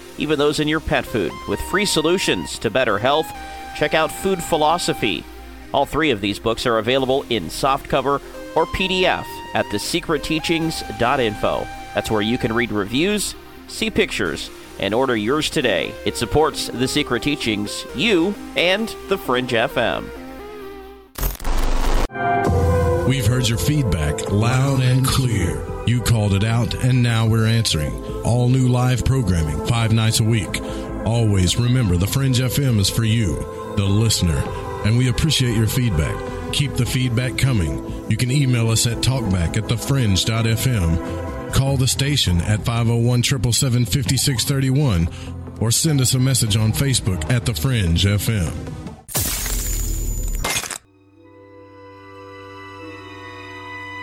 Speaker 2: even those in your pet food, with free solutions to better health, check out Food Philosophy. All three of these books are available in softcover or PDF at thesecretteachings.info. That's where you can read reviews, see pictures, and order yours today. It supports The Secret Teachings, you, and The Fringe FM.
Speaker 3: We've heard your feedback loud and clear. You called it out, and now we're answering. All new live programming, five nights a week. Always remember the Fringe FM is for you, the listener, and we appreciate your feedback. Keep the feedback coming. You can email us at talkback at thefringe.fm, call the station at 501 777 5631, or send us a message on Facebook at The Fringe FM.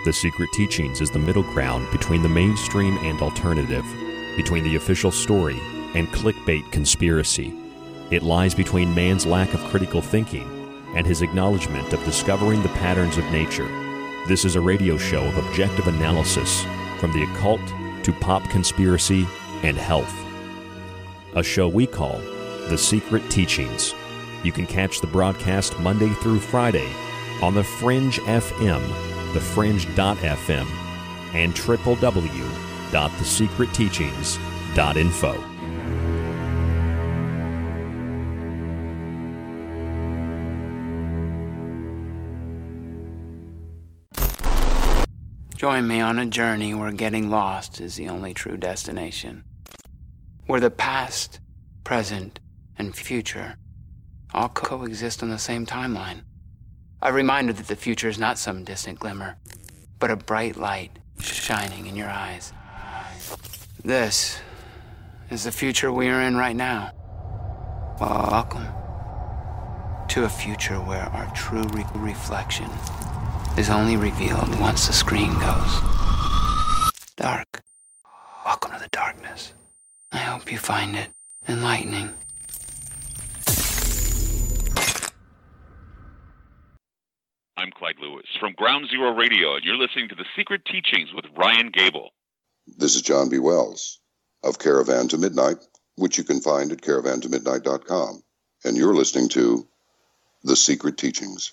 Speaker 1: The Secret Teachings is the middle ground between the mainstream and alternative, between the official story and clickbait conspiracy. It lies between man's lack of critical thinking and his acknowledgement of discovering the patterns of nature. This is a radio show of objective analysis from the occult to pop conspiracy and health. A show we call The Secret Teachings. You can catch the broadcast Monday through Friday on the Fringe FM thefringe.fm, and www.thesecretteachings.info.
Speaker 9: Join me on a journey where getting lost is the only true destination. Where the past, present, and future all coexist on the same timeline. A reminder that the future is not some distant glimmer, but a bright light shining in your eyes. This is the future we are in right now. Welcome to a future where our true re- reflection is only revealed once the screen goes dark. Welcome to the darkness. I hope you find it enlightening.
Speaker 10: I'm Clyde Lewis from Ground Zero Radio, and you're listening to The Secret Teachings with Ryan Gable.
Speaker 11: This is John B. Wells of Caravan to Midnight, which you can find at caravantomidnight.com. And you're listening to The Secret Teachings.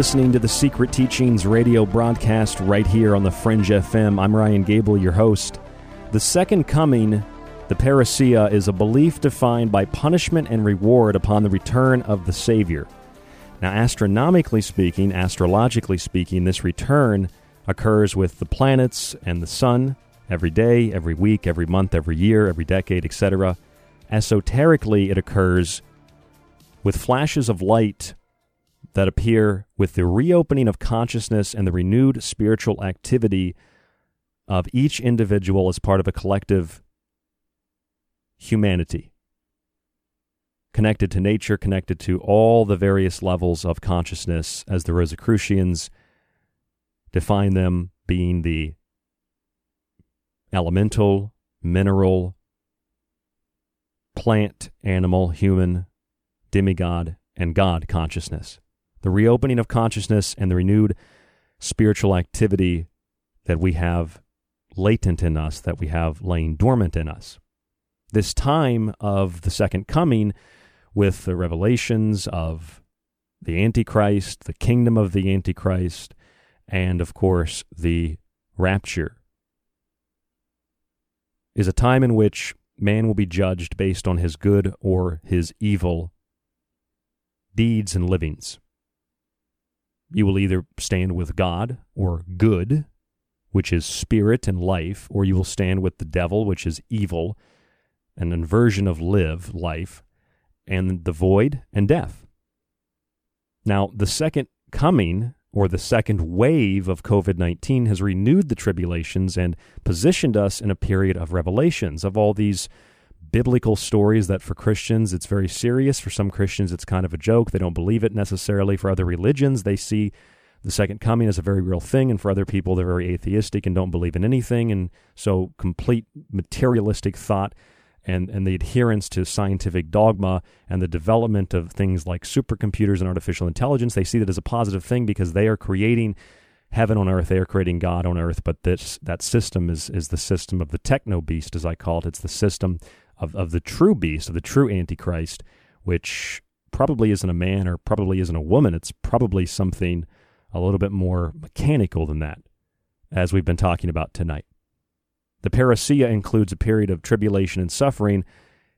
Speaker 1: Listening to the Secret Teachings radio broadcast right here on the Fringe FM. I'm Ryan Gable, your host. The second coming, the parousia, is a belief defined by punishment and reward upon the return of the Savior. Now, astronomically speaking, astrologically speaking, this return occurs with the planets and the sun every day, every week, every month, every year, every decade, etc. Esoterically, it occurs with flashes of light that appear with the reopening of consciousness and the renewed spiritual activity of each individual as part of a collective humanity. Connected to nature, connected to all the various levels of consciousness, as the Rosicrucians define them being the elemental, mineral, plant, animal, human, demigod, and God consciousness. The reopening of consciousness and the renewed spiritual activity that we have latent in us, that we have laying dormant in us. This time of the second coming, with the revelations of the Antichrist, the kingdom of the Antichrist, and of course the rapture, is a time in which man will be judged based on his good or his evil deeds and livings. You will either stand with God or good, which is spirit and life, or you will stand with the devil, which is evil, an inversion of live, life, and the void and death. Now, the second coming or the second wave of COVID 19 has renewed the tribulations and positioned us in a period of revelations of all these biblical stories that for Christians it's very serious. For some Christians, it's kind of a joke. They don't believe it necessarily. For other religions, they see the second coming as a very real thing. And for other people, they're very atheistic and don't believe in anything. And so, complete materialistic thought and, and the adherence to scientific dogma and the development of things like supercomputers and artificial intelligence, they see that as a positive thing because they are creating heaven on earth. They are creating God on earth. But this that system is is the system of the techno beast, as I call it. It's the system of, of the true beast, of the true antichrist, which probably isn't a man or probably isn't a woman. It's probably something a little bit more mechanical than that, as we've been talking about tonight. The parousia includes a period of tribulation and suffering.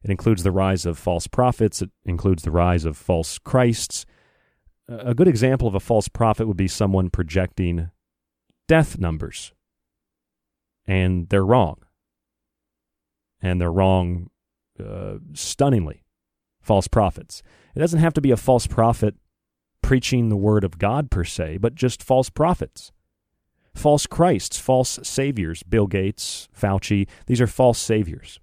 Speaker 1: It includes the rise of false prophets. It includes the rise of false Christs. A good example of a false prophet would be someone projecting death numbers. And they're wrong. And they're wrong uh, stunningly. False prophets. It doesn't have to be a false prophet preaching the word of God per se, but just false prophets false Christs, false saviors. Bill Gates, Fauci, these are false saviors.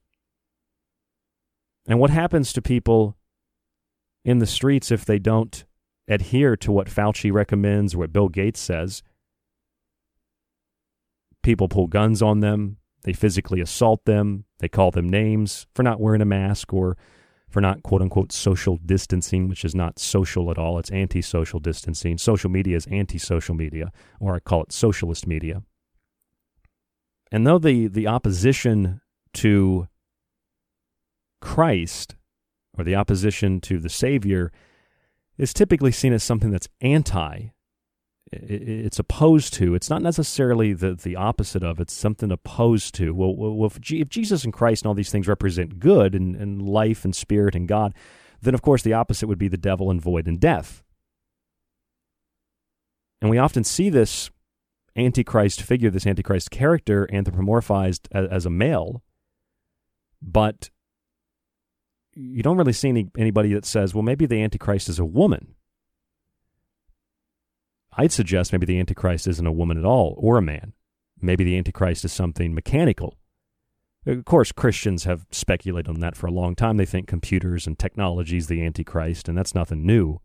Speaker 1: And what happens to people in the streets if they don't adhere to what Fauci recommends or what Bill Gates says? People pull guns on them, they physically assault them, they call them names for not wearing a mask or for not quote unquote social distancing, which is not social at all. It's anti-social distancing. Social media is anti-social media, or I call it socialist media. And though the, the opposition to Christ or the opposition to the Savior is typically seen as something that's anti it's opposed to. It's not necessarily the, the opposite of. It's something opposed to. Well, well if, G, if, Jesus and Christ and all these things represent good and, and life and spirit and God, then of course the opposite would be the devil and void and death. And we often see this antichrist figure, this antichrist character, anthropomorphized as, as a male, but you don't really see any, anybody that says, well, maybe the antichrist is a woman I'd suggest maybe the Antichrist isn't a woman at all or a man. Maybe the Antichrist is something mechanical. Of course, Christians have speculated on that for a long time. They think computers and technology is the Antichrist, and that's nothing new.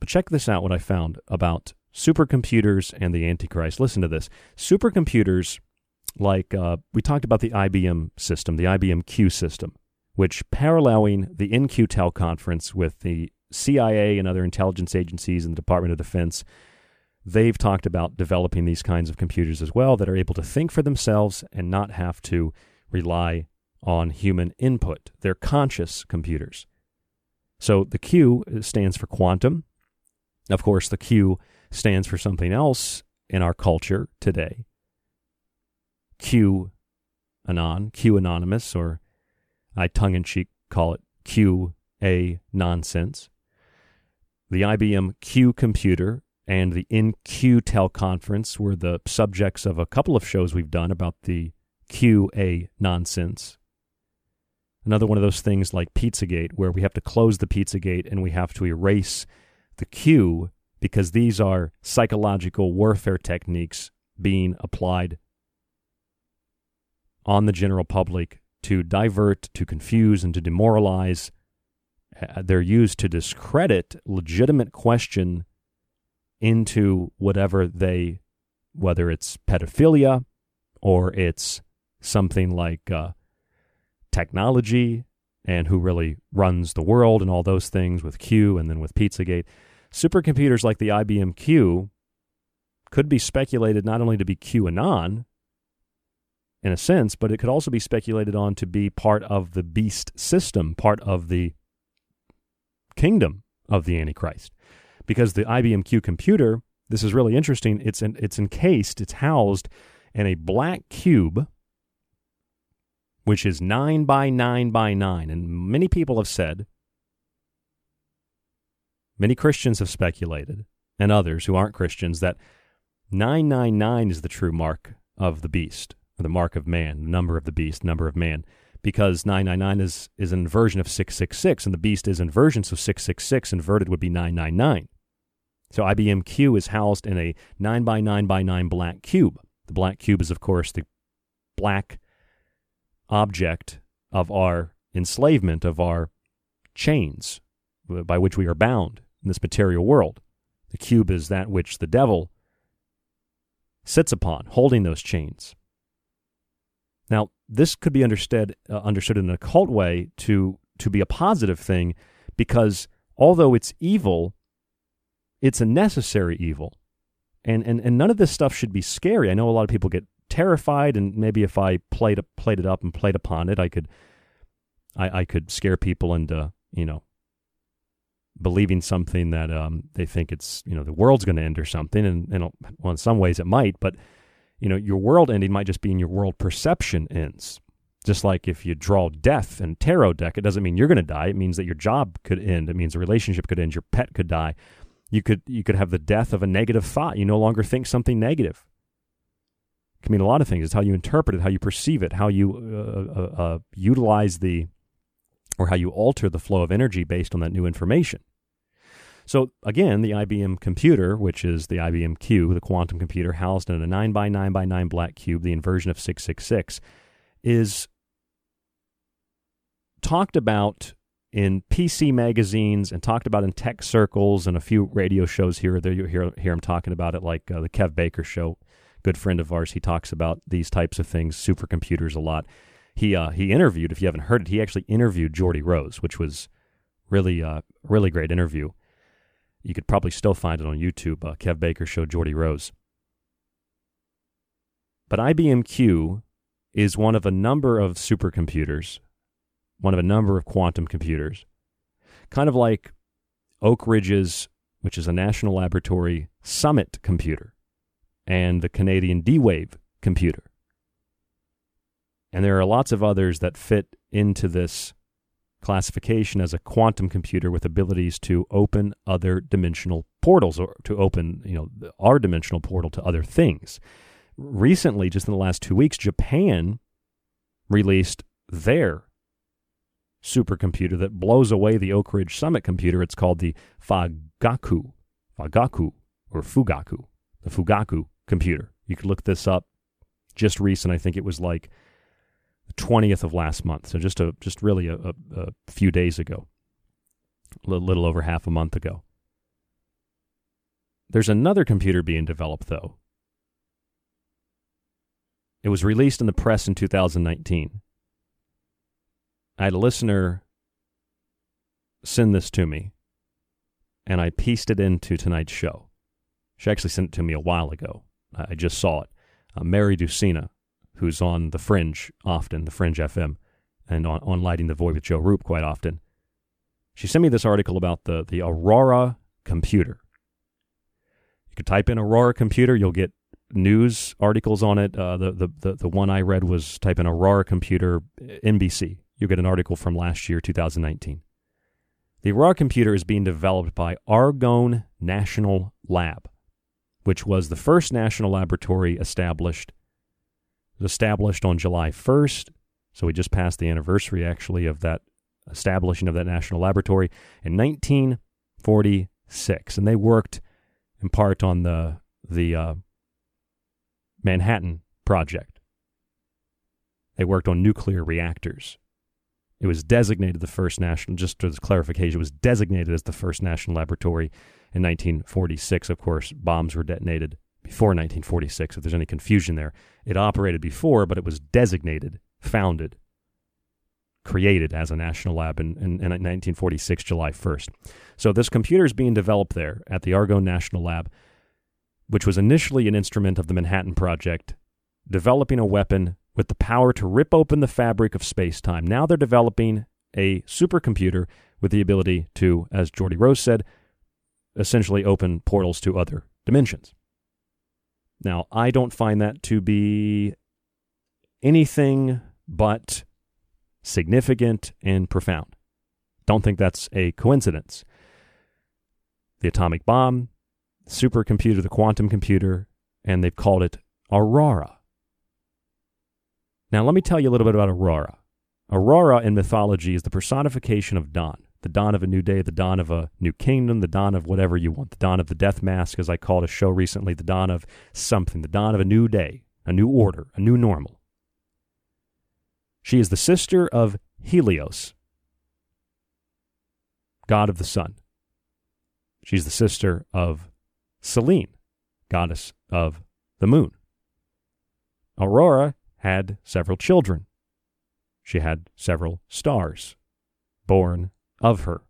Speaker 1: But check this out what I found about supercomputers and the Antichrist. Listen to this. Supercomputers, like uh, we talked about the IBM system, the IBM Q system, which paralleling the In-Q-Tel conference with the CIA and other intelligence agencies and the Department of Defense, they've talked about developing these kinds of computers as well that are able to think for themselves and not have to rely on human input. They're conscious computers. So the Q stands for quantum. Of course, the Q stands for something else in our culture today. Q anon, Q anonymous, or I tongue in cheek call it Q A nonsense. The IBM Q computer and the In-Q-Tel conference were the subjects of a couple of shows we've done about the QA nonsense. Another one of those things like Pizzagate, where we have to close the Pizzagate and we have to erase the Q because these are psychological warfare techniques being applied on the general public to divert, to confuse, and to demoralize. Uh, they're used to discredit legitimate question into whatever they, whether it's pedophilia or it's something like uh, technology and who really runs the world and all those things with Q and then with Pizzagate. Supercomputers like the IBM Q could be speculated not only to be QAnon, in a sense, but it could also be speculated on to be part of the beast system, part of the kingdom of the Antichrist. Because the IBM Q computer, this is really interesting, it's, in, it's encased, it's housed in a black cube, which is 9 by 9 by 9. And many people have said, many Christians have speculated, and others who aren't Christians, that 999 is the true mark of the beast or the mark of man, the number of the beast, number of man, because 999 is, is an inversion of 666, and the beast is inversion, so 666 inverted would be 999. So IBM Q is housed in a 9 by 9 by 9 black cube. The black cube is, of course, the black object of our enslavement, of our chains by which we are bound in this material world. The cube is that which the devil sits upon, holding those chains. Now, this could be understood uh, understood in an occult way to to be a positive thing, because although it's evil, it's a necessary evil, and and and none of this stuff should be scary. I know a lot of people get terrified, and maybe if I played played it up and played upon it, I could I, I could scare people into you know believing something that um, they think it's you know the world's going to end or something, and, and well, in some ways it might, but you know, your world ending might just be in your world perception ends. Just like if you draw death and tarot deck, it doesn't mean you're going to die. It means that your job could end. It means a relationship could end. Your pet could die. You could you could have the death of a negative thought. You no longer think something negative. It can mean a lot of things. It's how you interpret it, how you perceive it, how you uh, uh, uh, utilize the, or how you alter the flow of energy based on that new information. So again, the IBM computer, which is the IBM Q, the quantum computer housed in a 9 by 9 by 9 black cube, the inversion of 666, is talked about in PC magazines and talked about in tech circles and a few radio shows here or there. You hear, hear him talking about it, like uh, the Kev Baker show. Good friend of ours. He talks about these types of things, supercomputers, a lot. He uh, he interviewed. If you haven't heard it, he actually interviewed Geordie Rose, which was really uh, really great interview. You could probably still find it on YouTube. Uh, Kev Baker Show, Geordie Rose. But IBM Q is one of a number of supercomputers, one of a number of quantum computers, kind of like Oak Ridge's, which is a national laboratory, Summit computer, and the Canadian D Wave computer. And there are lots of others that fit into this classification as a quantum computer with abilities to open other dimensional portals or to open, you know, our dimensional portal to other things. Recently, just in the last two weeks, Japan released their supercomputer that blows away the Oak Ridge Summit computer. It's called the Fagaku, Fagaku, or Fugaku, the Fugaku computer. You could look this up. Just recent, I think it was like 20th of last month. So just a just really a, a, a few days ago, a little, over half a month ago. There's another computer being developed though. It was released in the press in 2019. I had a listener send this to me, and I pieced it into tonight's show. She actually sent it to me a while ago. I just saw it. Uh, Mary Ducina who's on The Fringe often, The Fringe FM, and on, on Lighting the Void with Joe Rupe quite often. She sent me this article about the, the Aurora computer. You could type in Aurora computer, you'll get news articles on it. Uh, the, the, the, the one I read was type in Aurora computer NBC. You'll get an article from last year, 2019. The Aurora computer is being developed by Argonne National Lab, which was the first national laboratory established established on July 1st. So we just passed the anniversary actually of that establishing of that national laboratory in 1946, and they worked in part on the the uh, Manhattan Project. They worked on nuclear reactors. It was designated the first national, just as clarification, it was designated as the first national laboratory in 1946. Of course, bombs were detonated before 1946, if there's any confusion there. It operated before, but it was designated, founded, created as a national lab in, in, in 1946, July 1st. So this computer is being developed there at the Argonne National Lab which was initially an instrument of the Manhattan Project, developing a weapon with the power to rip open the fabric of space time. Now they're developing a supercomputer with the ability to, as Geordie Rose said, essentially open portals to other dimensions. Now, I don't find that to be anything but significant and profound. Don't think that's a coincidence. The atomic bomb, supercomputer, the quantum computer, and they've called it Aurora. Now, let me tell you a little bit about Aurora. Aurora in mythology is the personification of dawn, the dawn of a new day, the dawn of a new kingdom, the dawn of whatever you want, the dawn of the death mask, as I called a show recently, the dawn of something, the dawn of a new day, a new order, a new normal. She is the sister of Helios, god of the sun. She's the sister of Selene, goddess of the moon. Aurora had several children. She had several stars born of her.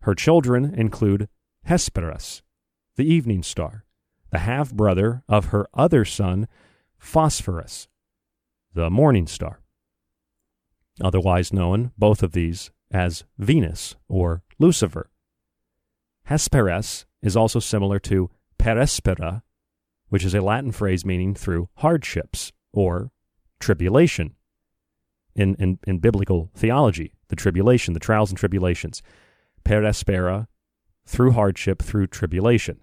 Speaker 1: Her children include Hesperus, the evening star, the half brother of her other son, Phosphorus, the morning star. Otherwise known, both of these, as Venus or Lucifer. Hesperus is also similar to per aspera, which is a Latin phrase meaning through hardships or tribulation. In, in, in biblical theology, the tribulation, the trials and tribulations. Per aspera, through hardship, through tribulation.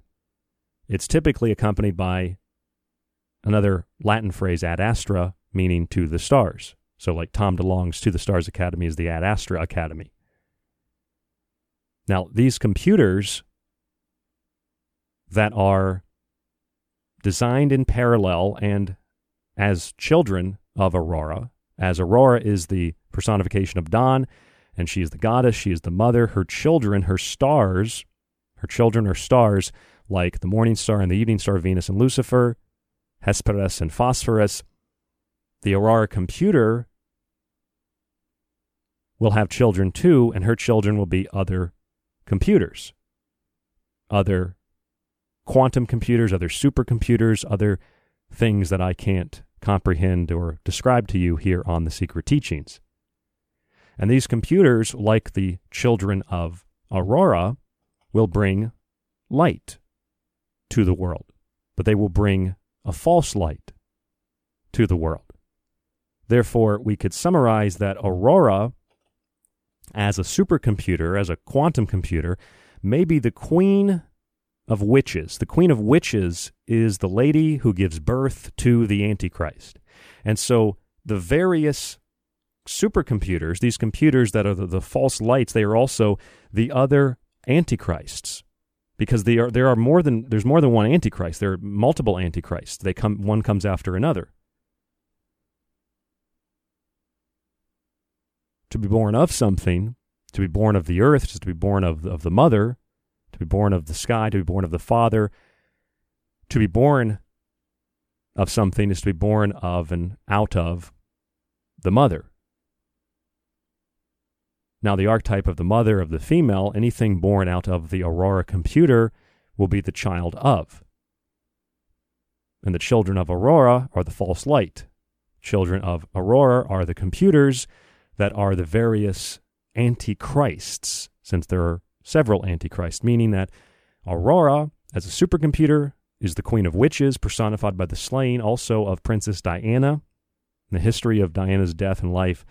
Speaker 1: It's typically accompanied by another Latin phrase, ad astra, meaning to the stars. So, like Tom DeLonge's To the Stars Academy is the Ad Astra Academy. Now, these computers that are designed in parallel and as children of Aurora, as Aurora is the personification of dawn, and she is the goddess, she is the mother, her children, her stars, her children are stars like the morning star and the evening star, Venus and Lucifer, Hesperus and Phosphorus. The Aurora computer will have children too, and her children will be other computers, other quantum computers, other supercomputers, other things that I can't comprehend or describe to you here on the Secret Teachings. And these computers, like the children of Aurora, will bring light to the world, but they will bring a false light to the world. Therefore, we could summarize that Aurora, as a supercomputer, as a quantum computer, may be the queen of witches. The queen of witches is the lady who gives birth to the Antichrist. And so the various supercomputers, these computers that are the, the false lights, they are also the other antichrists. Because they are, there are more than there's more than one antichrist. There are multiple antichrists. They come one comes after another. To be born of something, to be born of the earth, just to be born of, of the mother, be born of the sky, to be born of the Father. To be born of something is to be born of and out of the mother. Now, the archetype of the mother of the female, anything born out of the Aurora computer, will be the child of. And the children of Aurora are the false light. Children of Aurora are the computers that are the various antichrists, since there are several antichrists, meaning that Aurora, as a supercomputer, is the queen of witches, personified by the slaying also of Princess Diana, the history of Diana's death and life,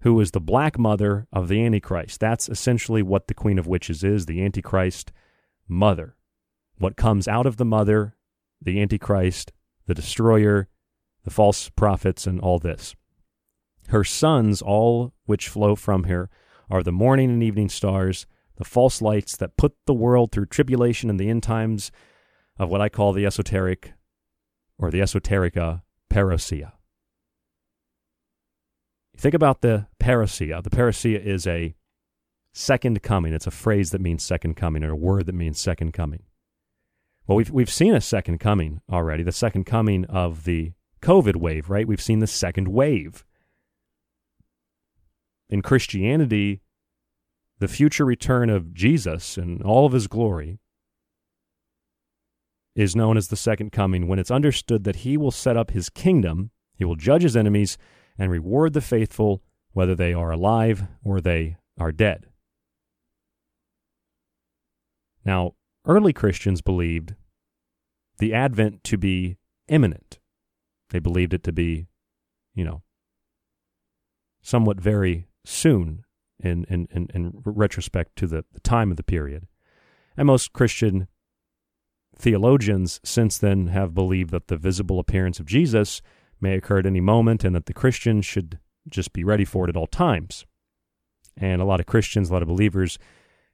Speaker 1: who is the black mother of the Antichrist. That's essentially what the queen of witches is the Antichrist mother. What comes out of the mother, the Antichrist, the destroyer, the false prophets, and all this. Her sons, all which flow from her, are the morning and evening stars, the false lights that put the world through tribulation in the end times of what I call the esoteric or the esoterica parousia. Think about the parousia. The parousia is a second coming. It's a phrase that means second coming or a word that means second coming. Well, we've, we've seen a second coming already, the second coming of the COVID wave, right? We've seen the second wave. In Christianity, the future return of Jesus in all of his glory is known as the second coming when it's understood that he will set up his kingdom, he will judge his enemies, and reward the faithful, whether they are alive or they are dead. Now, early Christians believed the advent to be imminent. They believed it to be, you know, somewhat very soon in, in, in, in retrospect to the, the time of the period. And most Christian theologians since then have believed that the visible appearance of Jesus may occur at any moment and that the Christians should just be ready for it at all times. And a lot of Christians, a lot of believers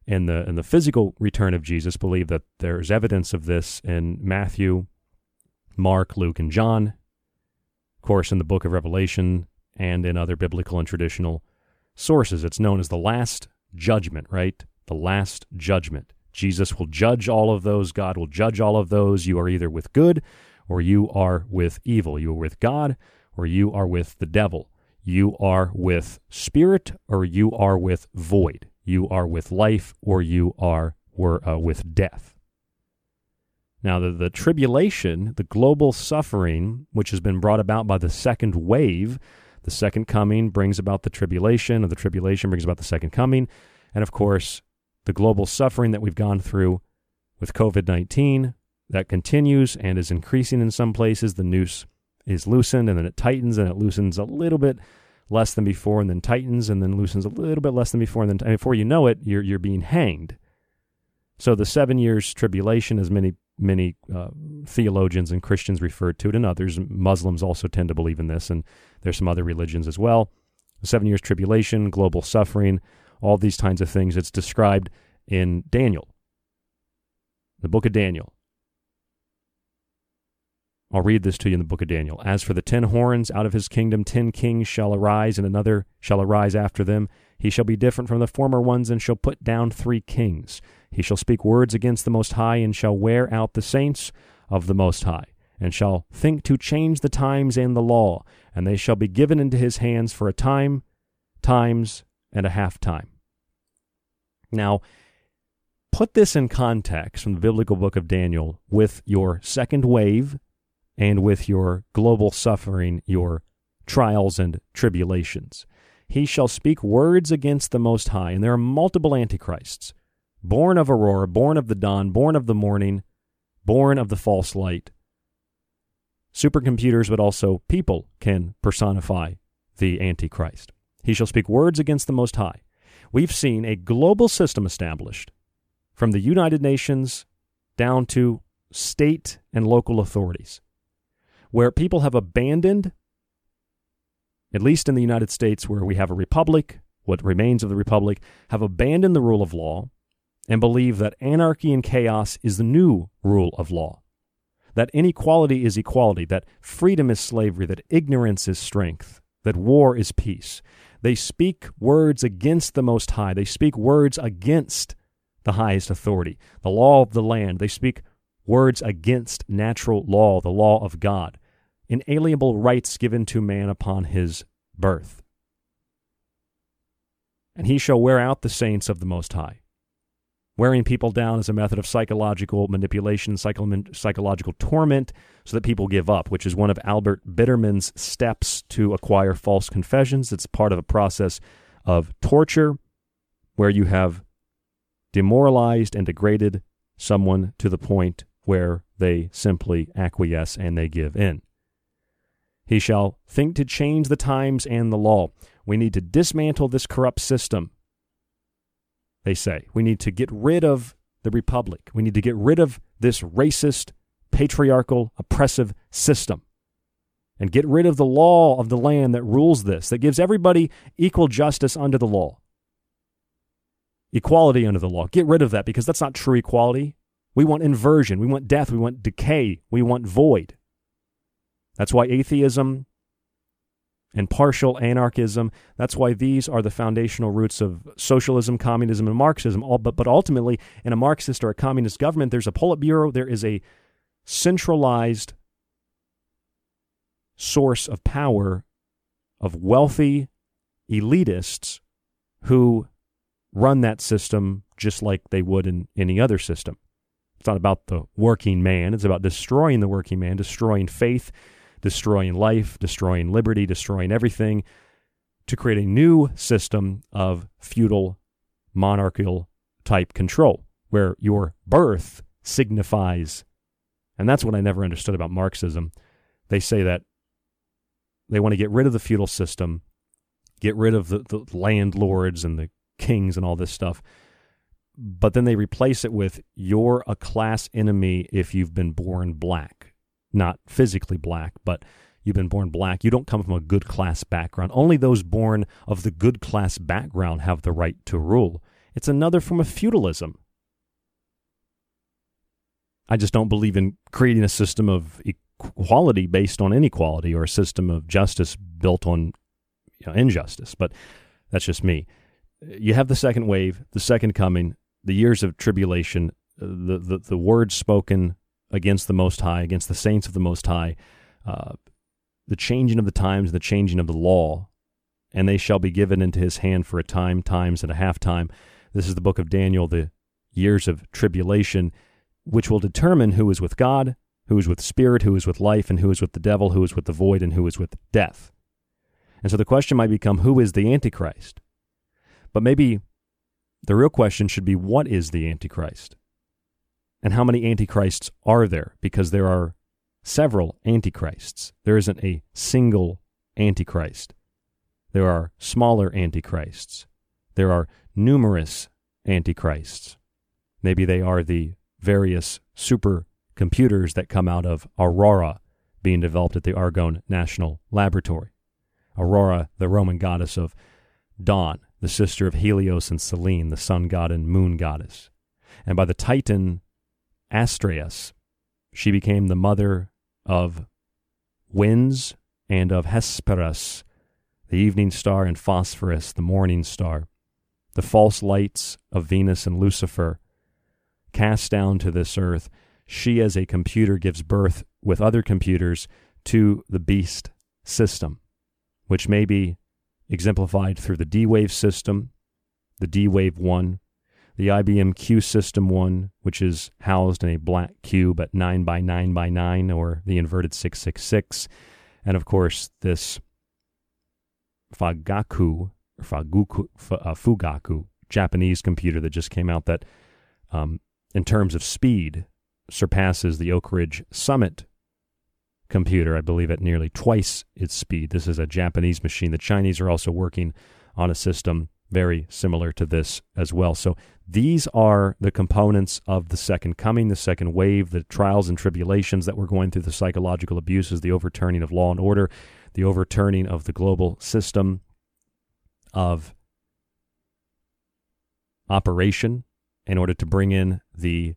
Speaker 1: in the in the physical return of Jesus believe that there's evidence of this in Matthew, Mark, Luke, and John. Of course, in the book of Revelation and in other biblical and traditional sources. It's known as the last judgment, right? The last judgment. Jesus will judge all of those. God will judge all of those. You are either with good or you are with evil. You are with God or you are with the devil. You are with spirit or you are with void. You are with life or you are were, uh, with death. Now, the, the tribulation, the global suffering, which has been brought about by the second wave, the second coming brings about the tribulation, and the tribulation brings about the second coming. And of course, the global suffering that we've gone through with COVID 19 that continues and is increasing in some places. The noose is loosened and then it tightens and it loosens a little bit less than before and then tightens and then loosens a little bit less than before. And then and before you know it, you're, you're being hanged. So the seven years tribulation, as many many uh, theologians and Christians refer to it, and others, Muslims also tend to believe in this, and there's some other religions as well. The seven years tribulation, global suffering, all these kinds of things. It's described in Daniel, the book of Daniel. I'll read this to you in the book of Daniel. As for the ten horns, out of his kingdom ten kings shall arise, and another shall arise after them. He shall be different from the former ones, and shall put down three kings. He shall speak words against the Most High, and shall wear out the saints of the Most High, and shall think to change the times and the law, and they shall be given into his hands for a time, times, and a half time. Now, put this in context from the biblical book of Daniel with your second wave and with your global suffering, your trials and tribulations. He shall speak words against the Most High, and there are multiple antichrists born of Aurora, born of the dawn, born of the morning, born of the false light. Supercomputers, but also people, can personify the Antichrist. He shall speak words against the Most High. We've seen a global system established from the United Nations down to state and local authorities where people have abandoned, at least in the United States, where we have a republic, what remains of the republic, have abandoned the rule of law and believe that anarchy and chaos is the new rule of law, that inequality is equality, that freedom is slavery, that ignorance is strength, that war is peace. They speak words against the Most High. They speak words against the highest authority, the law of the land. They speak words against natural law, the law of God, inalienable rights given to man upon his birth. And he shall wear out the saints of the Most High. Wearing people down is a method of psychological manipulation, psychological torment, so that people give up, which is one of Albert Biderman's steps to acquire false confessions. It's part of a process of torture where you have demoralized and degraded someone to the point where they simply acquiesce and they give in. He shall think to change the times and the law. We need to dismantle this corrupt system. They say we need to get rid of the republic. We need to get rid of this racist, patriarchal, oppressive system and get rid of the law of the land that rules this, that gives everybody equal justice under the law. Equality under the law. Get rid of that because that's not true equality. We want inversion. We want death. We want decay. We want void. That's why atheism and partial anarchism, that's why these are the foundational roots of socialism, communism, and Marxism. All, but, but ultimately, in a Marxist or a communist government, there's a Politburo, there is a centralized source of power of wealthy elitists who run that system just like they would in any other system. It's not about the working man, it's about destroying the working man, destroying faith, destroying life, destroying liberty, destroying everything to create a new system of feudal, monarchical type control where your birth signifies. And that's what I never understood about Marxism. They say that they want to get rid of the feudal system, get rid of the, the landlords and the kings and all this stuff. But then they replace it with you're a class enemy if you've been born black not physically black, but you've been born black. You don't come from a good class background. Only those born of the good class background have the right to rule. It's another form of feudalism. I just don't believe in creating a system of equality based on inequality or a system of justice built on you know, injustice. But that's just me. You have the second wave, the second coming, the years of tribulation, uh, the, the, the words spoken against the Most High, against the saints of the Most High, uh, the changing of the times, the changing of the law, and they shall be given into his hand for a time, times, and a half time. This is the book of Daniel, the years of tribulation, which will determine who is with God, who is with spirit, who is with life, and who is with the devil, who is with the void, and who is with death. And so the question might become who is the Antichrist? But maybe the real question should be what is the Antichrist? And how many antichrists are there? Because there are several antichrists. There isn't a single antichrist. There are smaller antichrists. There are numerous antichrists. Maybe they are the various supercomputers that come out of Aurora being developed at the Argonne National Laboratory. Aurora, the Roman goddess of dawn, the sister of Helios and Selene, the sun god and moon goddess. And by the Titan Astraeus. She became the mother of winds and of Hesperus, the evening star, and Phosphorus, the morning star. The false lights of Venus and Lucifer cast down to this earth. She, as a computer, gives birth with other computers to the beast system, which may be exemplified through the D Wave system, the D Wave 1, the IBM Q System 1, which is housed in a black cube at 9 by 9 by 9 or the inverted 666, and of course this Fagaku, Faguku, uh, Fugaku, Japanese computer that just came out that, um, in terms of speed, surpasses the Oak Ridge Summit computer, I believe, at nearly twice its speed. This is a Japanese machine. The Chinese are also working on a system very similar to this as well. So these are the components of the second coming, the second wave, the trials and tribulations that we're going through, the psychological abuses, the overturning of law and order, the overturning of the global system of operation in order to bring in the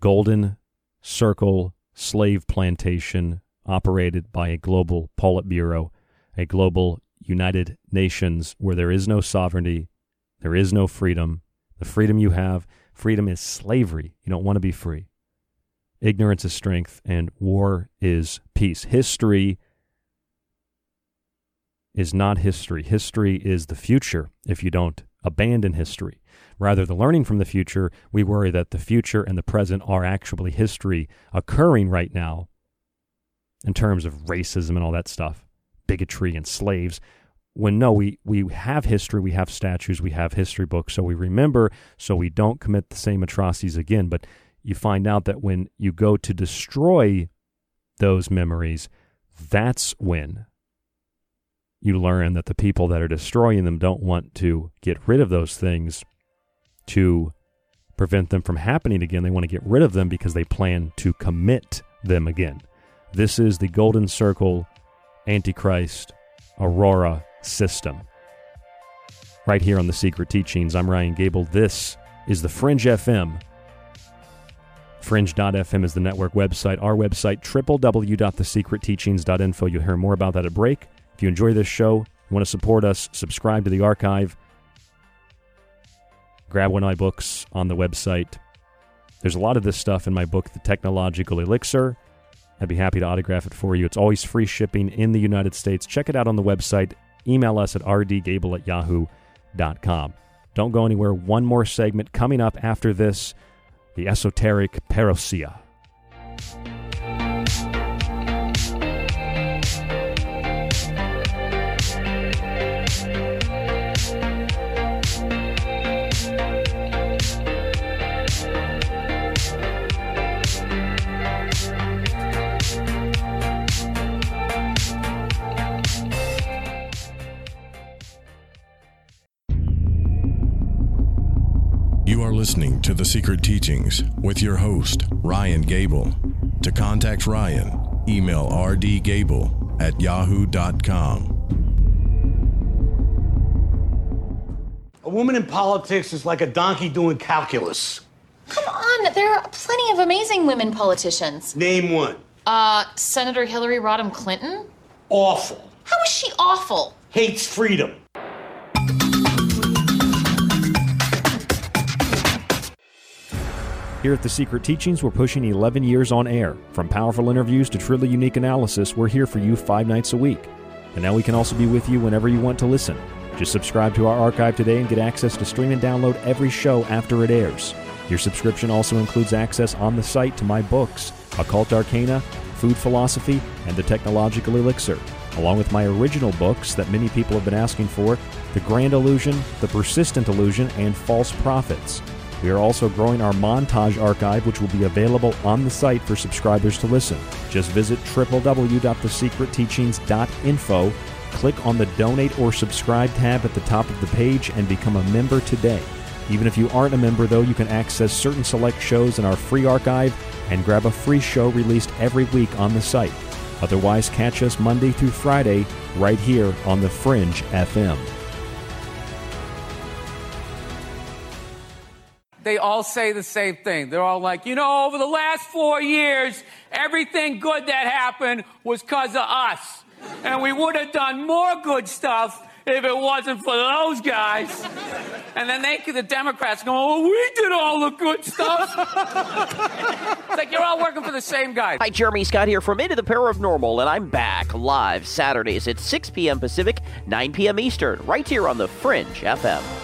Speaker 1: golden circle slave plantation operated by a global Politburo, a global United Nations where there is no sovereignty, there is no freedom. The freedom you have, freedom is slavery. You don't want to be free. Ignorance is strength, and war is peace. History is not history. History is the future if you don't abandon history. Rather than learning from the future, we worry that the future and the present are actually history occurring right now in terms of racism and all that stuff bigotry and slaves, when no, we, we have history, we have statues, we have history books, so we remember, so we don't commit the same atrocities again. But you find out that when you go to destroy those memories, that's when you learn that the people that are destroying them don't want to get rid of those things to prevent them from happening again. They want to get rid of them because they plan to commit them again. This is the Golden Circle Antichrist Aurora system. Right here on The Secret Teachings, I'm Ryan Gable. This is the Fringe FM. Fringe.fm is the network website. Our website, www.thesecretteachings.info. You'll hear more about that at break. If you enjoy this show, you want to support us, subscribe to the archive, grab one of my books on the website. There's a lot of this stuff in my book, The Technological Elixir. I'd be happy to autograph it for you. It's always free shipping in the United States. Check it out on the website. Email us at rdgable at yahoo.com. Don't go anywhere. One more segment coming up after this the esoteric parousia.
Speaker 3: Listening to The Secret Teachings with your host, Ryan Gable. To contact Ryan, email rdgable at yahoo.com.
Speaker 12: A woman in politics is like a donkey doing calculus.
Speaker 13: Come on, there are plenty of amazing women politicians.
Speaker 12: Name one.
Speaker 13: Uh, Senator Hillary Rodham Clinton?
Speaker 12: Awful.
Speaker 13: How is she awful?
Speaker 12: Hates freedom.
Speaker 1: Here at The Secret Teachings, we're pushing 11 years on air. From powerful interviews to truly unique analysis, we're here for you five nights a week. And now we can also be with you whenever you want to listen. Just subscribe to our archive today and get access to stream and download every show after it airs. Your subscription also includes access on the site to my books, Occult Arcana, Food Philosophy, and The Technological Elixir, along with my original books that many people have been asking for The Grand Illusion, The Persistent Illusion, and False Prophets. We are also growing our montage archive, which will be available on the site for subscribers to listen. Just visit www.thesecretteachings.info, click on the donate or subscribe tab at the top of the page, and become a member today. Even if you aren't a member, though, you can access certain select shows in our free archive and grab a free show released every week on the site. Otherwise, catch us Monday through Friday right here on the Fringe FM.
Speaker 14: They all say the same thing. They're all like, you know, over the last four years, everything good that happened was because of us. And we would have done more good stuff if it wasn't for those guys. And then they, the Democrats, go, oh, we did all the good stuff. it's like you're all working for the same guy.
Speaker 2: Hi, Jeremy Scott here from Into the Paranormal, and I'm back live Saturdays at 6 p.m. Pacific, 9 p.m. Eastern, right here on the Fringe FM.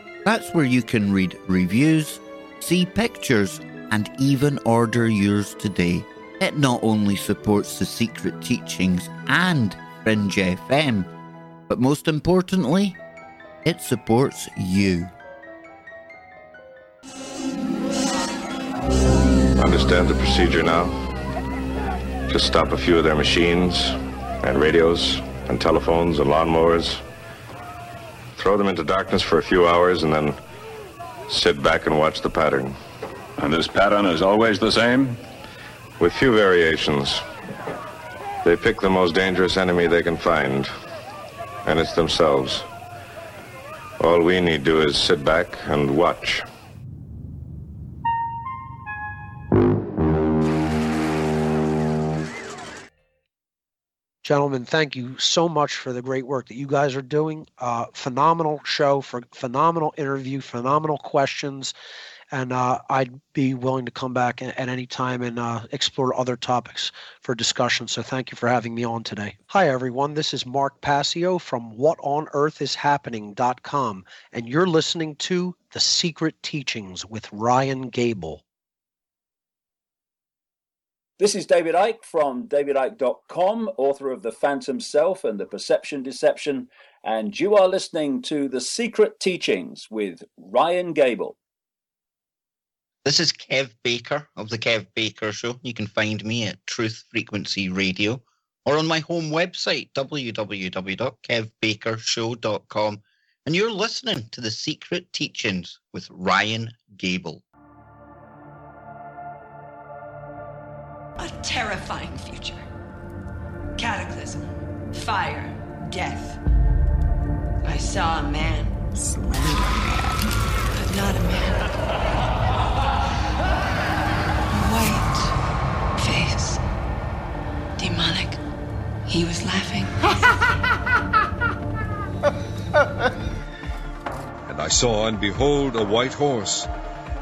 Speaker 6: That's where you can read reviews, see pictures, and even order yours today. It not only supports the secret teachings and Fringe FM, but most importantly, it supports you.
Speaker 15: Understand the procedure now? Just stop a few of their machines and radios and telephones and lawnmowers. Throw them into darkness for a few hours and then sit back and watch the pattern.
Speaker 16: And this pattern is always the same?
Speaker 15: With few variations. They pick the most dangerous enemy they can find, and it's themselves. All we need do is sit back and watch.
Speaker 17: Gentlemen, thank you so much for the great work that you guys are doing. Uh, phenomenal show, for phenomenal interview, phenomenal questions, and uh, I'd be willing to come back at, any time and uh, explore other topics for discussion. So thank you for having me on today. Hi everyone, this is Mark Passio from WhatOnEarthIsHappening.com, and you're listening to The Secret Teachings with Ryan Gable.
Speaker 18: This is David Icke from davidicke.com, author of The Phantom Self and The Perception Deception, and you are listening to The Secret Teachings with Ryan Gable.
Speaker 6: This is Kev Baker of The Kev Baker Show. You can find me at Truth Frequency Radio or on my home website, www.kevbakershow.com. And you're listening to The Secret Teachings with Ryan Gable.
Speaker 19: Terrifying future. Cataclysm, fire, death. I saw a man. Slender man. But not a man. White face. Demonic. He was laughing.
Speaker 20: And I saw, and behold, a white horse,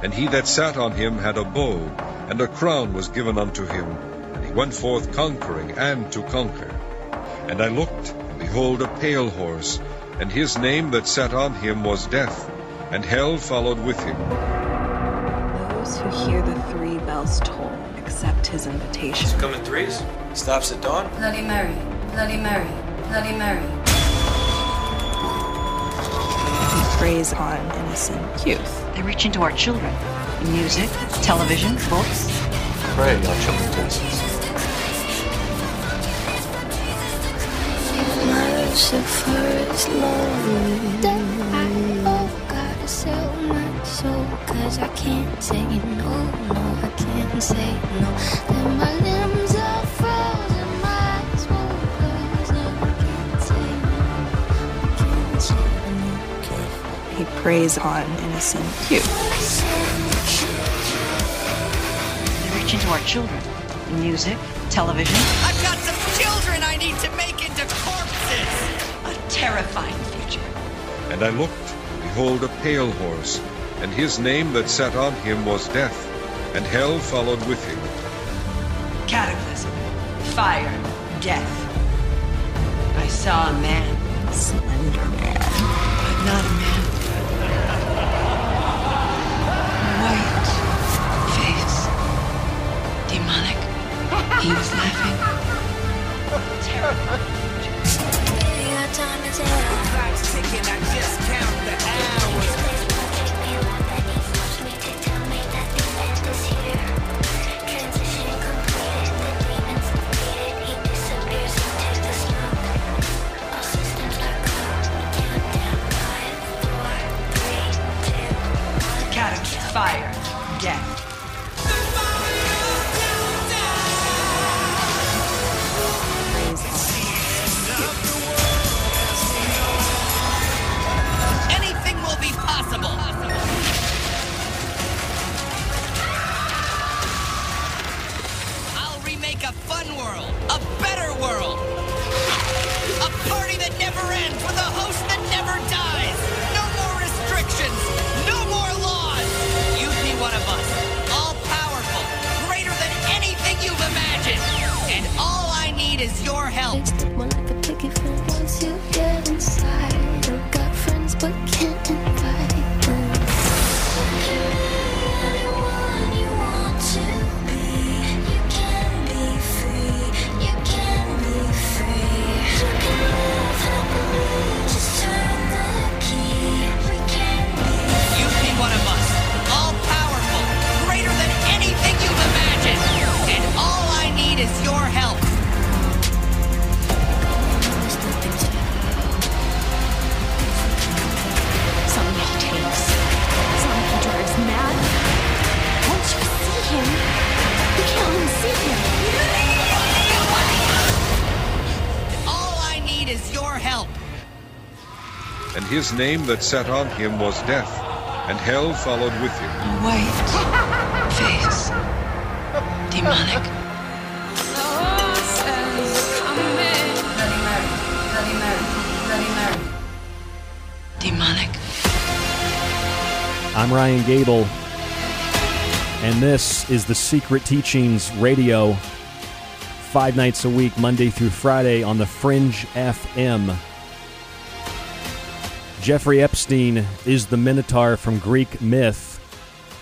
Speaker 20: and he that sat on him had a bow, and a crown was given unto him, went forth conquering and to conquer. And I looked, and behold, a pale horse, and his name that sat on him was Death, and hell followed with him.
Speaker 21: Those who hear the three bells toll accept his invitation.
Speaker 22: Come in threes. Stops at dawn.
Speaker 23: Bloody Mary, Bloody Mary, Bloody Mary.
Speaker 21: He preys on innocent youth.
Speaker 24: They reach into our children. Music, television, books.
Speaker 22: Pray our children's innocence.
Speaker 25: Lucifer's lonely That I oh gotta sell my soul Cause I can't say no, no, I can't say no Then my limbs are frozen, my eyes won't close And I can't say no, I can't say no
Speaker 21: He preys on innocent youth.
Speaker 24: They reach into our children. Music, television.
Speaker 19: I've got some children I need to make into corpses.
Speaker 24: A terrifying future.
Speaker 20: And I looked, and behold, a pale horse, and his name that sat on him was Death, and hell followed with him.
Speaker 19: Cataclysm, fire, death. I saw a man. Terrible.
Speaker 23: Clock's ticking, I just count the hours.
Speaker 20: His name that sat on him was Death, and hell followed with him.
Speaker 24: White face. Demonic. Demonic.
Speaker 1: I'm Ryan Gable, and this is the Secret Teachings Radio. Five nights a week, Monday through Friday on the Fringe FM. Jeffrey Epstein is the Minotaur from Greek myth.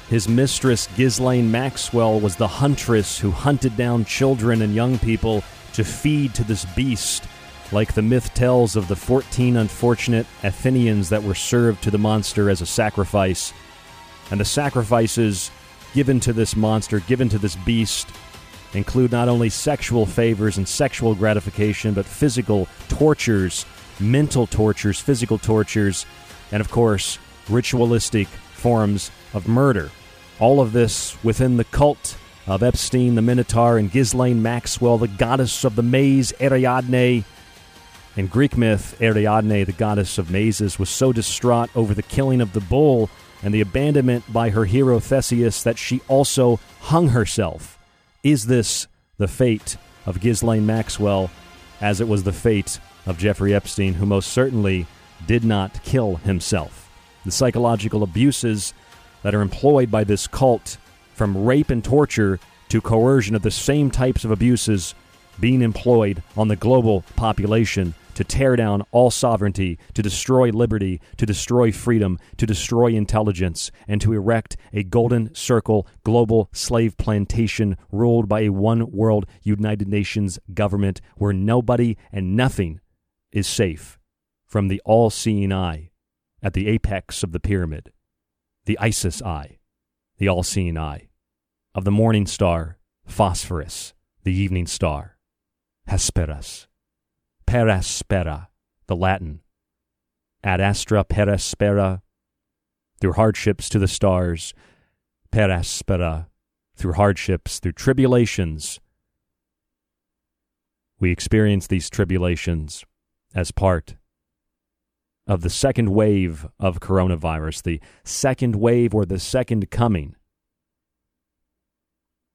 Speaker 1: His mistress, Ghislaine Maxwell, was the huntress who hunted down children and young people to feed to this beast, like the myth tells of the 14 unfortunate Athenians that were served to the monster as a sacrifice. And the sacrifices given to this monster, given to this beast, include not only sexual favors and sexual gratification, but physical tortures, mental tortures, physical tortures, and of course, ritualistic forms of murder. All of this within the cult of Epstein, the Minotaur, and Ghislaine Maxwell, the goddess of the maze, Ariadne. In Greek myth, Ariadne, the goddess of mazes, was so distraught over the killing of the bull and the abandonment by her hero Theseus that she also hung herself. Is this the fate of Ghislaine Maxwell, as it was the fate of Jeffrey Epstein, who most certainly did not kill himself? The psychological abuses that are employed by this cult, from rape and torture to coercion of the same types of abuses being employed on the global population to tear down all sovereignty, to destroy liberty, to destroy freedom, to destroy intelligence, and to erect a golden circle global slave plantation ruled by a one world United Nations government where nobody and nothing is safe from the all seeing eye at the apex of the pyramid, the Isis eye, the all seeing eye, of the morning star, Phosphorus, the evening star, Hesperus per aspera, the Latin, ad astra per aspera, through hardships to the stars, per aspera, through hardships, through tribulations. We experience these tribulations as part of the second wave of coronavirus, the second wave or the second coming.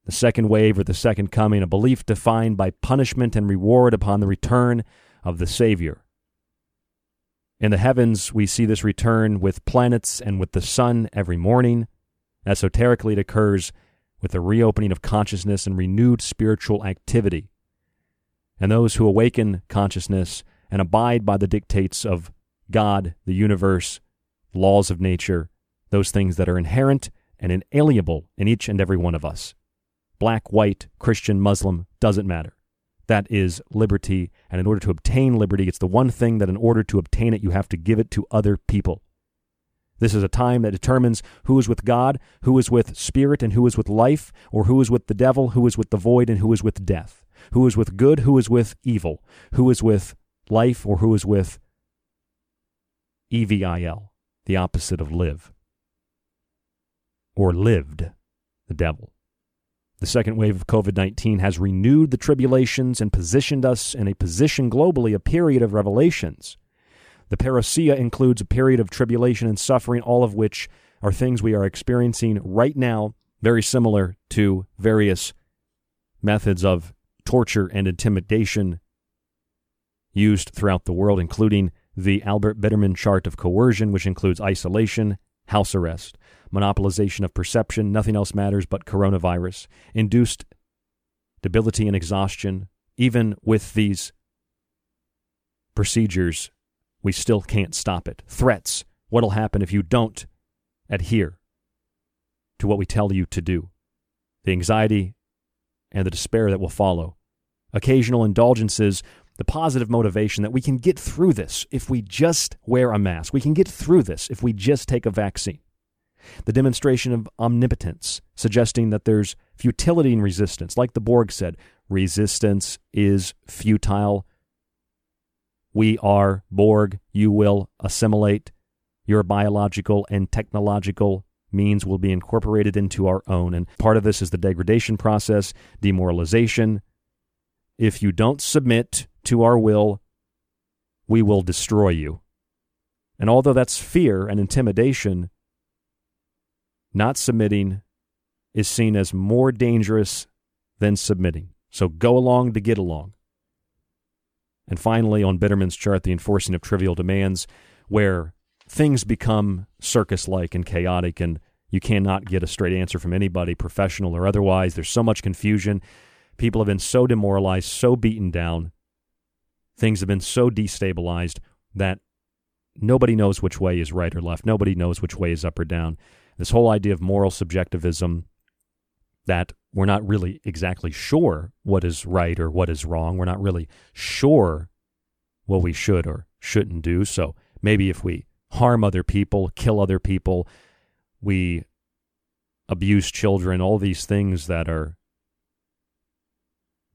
Speaker 1: The second wave or the second coming, a belief defined by punishment and reward upon the return of the Savior. In the heavens, we see this return with planets and with the sun every morning. Esoterically, it occurs with the reopening of consciousness and renewed spiritual activity. And those who awaken consciousness and abide by the dictates of God, the universe, laws of nature, those things that are inherent and inalienable in each and every one of us. Black, white, Christian, Muslim, doesn't matter. That is liberty. And in order to obtain liberty, it's the one thing that in order to obtain it, you have to give it to other people. This is a time that determines who is with God, who is with spirit, and who is with life, or who is with the devil, who is with the void, and who is with death, who is with good, who is with evil, who is with life, or who is with EVIL, the opposite of live, or lived, the devil. The second wave of COVID 19 has renewed the tribulations and positioned us in a position globally, a period of revelations. The parousia includes a period of tribulation and suffering, all of which are things we are experiencing right now, very similar to various methods of torture and intimidation used throughout the world, including the Albert Biderman chart of coercion, which includes isolation, house arrest, monopolization of perception, nothing else matters but coronavirus, induced debility and exhaustion. Even with these procedures, we still can't stop it. Threats what'll happen if you don't adhere to what we tell you to do, the anxiety and the despair that will follow, occasional indulgences the positive motivation that we can get through this if we just wear a mask. We can get through this if we just take a vaccine. The demonstration of omnipotence, suggesting that there's futility in resistance. Like the Borg said, resistance is futile. We are Borg. You will assimilate. Your biological and technological means will be incorporated into our own. And part of this is the degradation process, demoralization. If you don't submit to our will, we will destroy you. And although that's fear and intimidation, not submitting is seen as more dangerous than submitting. So go along to get along. And finally, on Biderman's chart, the enforcing of trivial demands, where things become circus like and chaotic, and you cannot get a straight answer from anybody, professional or otherwise. There's so much confusion. People have been so demoralized, so beaten down. Things have been so destabilized that nobody knows which way is right or left. Nobody knows which way is up or down. This whole idea of moral subjectivism that we're not really exactly sure what is right or what is wrong. We're not really sure what we should or shouldn't do. So maybe if we harm other people, kill other people, we abuse children, all these things that are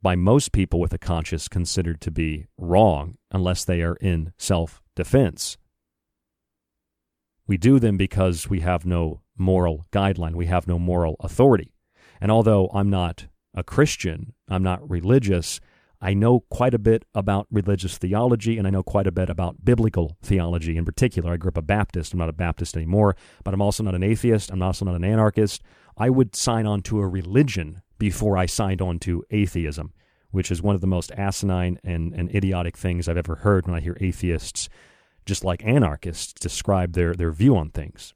Speaker 1: by most people with a conscience considered to be wrong unless they are in self defense. We do them because we have no moral guideline, we have no moral authority. And although I'm not a Christian, I'm not religious, I know quite a bit about religious theology and I know quite a bit about biblical theology in particular. I grew up a Baptist. I'm not a Baptist anymore, but I'm also not an atheist. I'm also not an anarchist. I would sign on to a religion before I signed on to atheism, which is one of the most asinine and, and idiotic things I've ever heard when I hear atheists, just like anarchists, describe their, their view on things.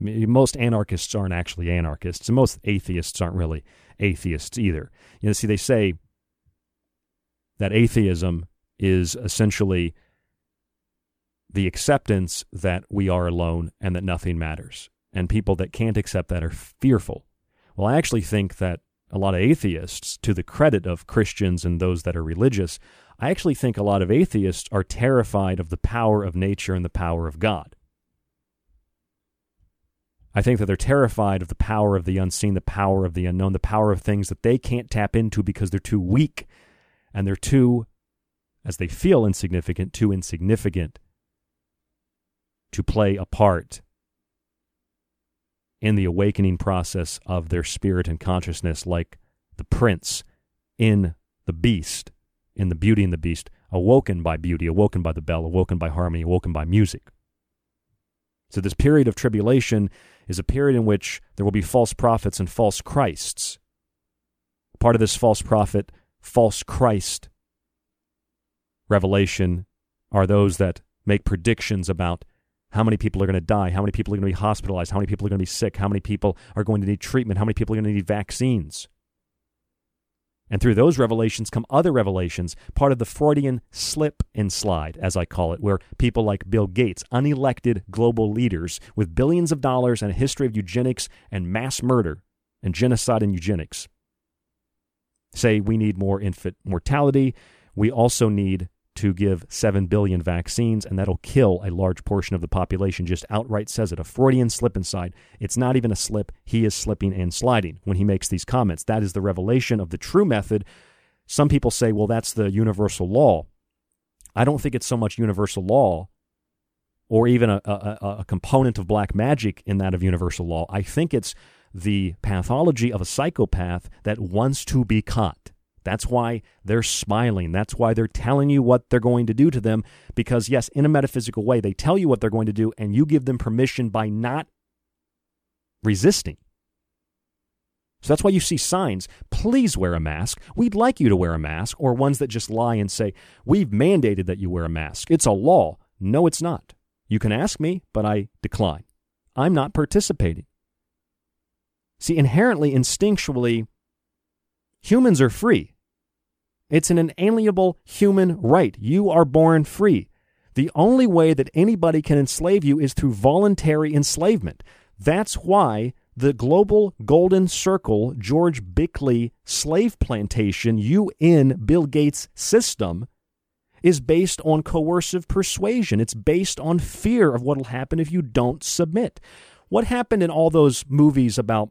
Speaker 1: Most anarchists aren't actually anarchists, and most atheists aren't really atheists either. You know, see, they say that atheism is essentially the acceptance that we are alone and that nothing matters. And people that can't accept that are fearful. Well, I actually think that a lot of atheists, to the credit of Christians and those that are religious, I actually think a lot of atheists are terrified of the power of nature and the power of God. I think that they're terrified of the power of the unseen, the power of the unknown, the power of things that they can't tap into because they're too weak and they're too, as they feel insignificant, too insignificant to play a part in the awakening process of their spirit and consciousness, like the prince in the beast, in the beauty and the beast, awoken by beauty, awoken by the bell, awoken by harmony, awoken by music. So, this period of tribulation is a period in which there will be false prophets and false Christs. Part of this false prophet, false Christ revelation are those that make predictions about how many people are going to die, how many people are going to be hospitalized, how many people are going to be sick, how many people are going to need treatment, how many people are going to need vaccines. And through those revelations come other revelations, part of the Freudian slip and slide, as I call it, where people like Bill Gates, unelected global leaders with billions of dollars and a history of eugenics and mass murder and genocide and eugenics, say we need more infant mortality. We also need to give 7 billion vaccines, and that'll kill a large portion of the population. Just outright says it. A Freudian slip inside. It's not even a slip. He is slipping and sliding when he makes these comments. That is the revelation of the true method. Some people say, well, that's the universal law. I don't think it's so much universal law or even a, a, a component of black magic in that of universal law. I think it's the pathology of a psychopath that wants to be caught. That's why they're smiling. That's why they're telling you what they're going to do to them. Because, yes, in a metaphysical way, they tell you what they're going to do, and you give them permission by not resisting. So that's why you see signs. Please wear a mask. We'd like you to wear a mask, or ones that just lie and say, We've mandated that you wear a mask. It's a law. No, it's not. You can ask me, but I decline. I'm not participating. See, inherently, instinctually, humans are free. It's an inalienable human right. You are born free. The only way that anybody can enslave you is through voluntary enslavement. That's why the global golden circle, George Bickley slave plantation, UN Bill Gates system is based on coercive persuasion. It's based on fear of what will happen if you don't submit. What happened in all those movies about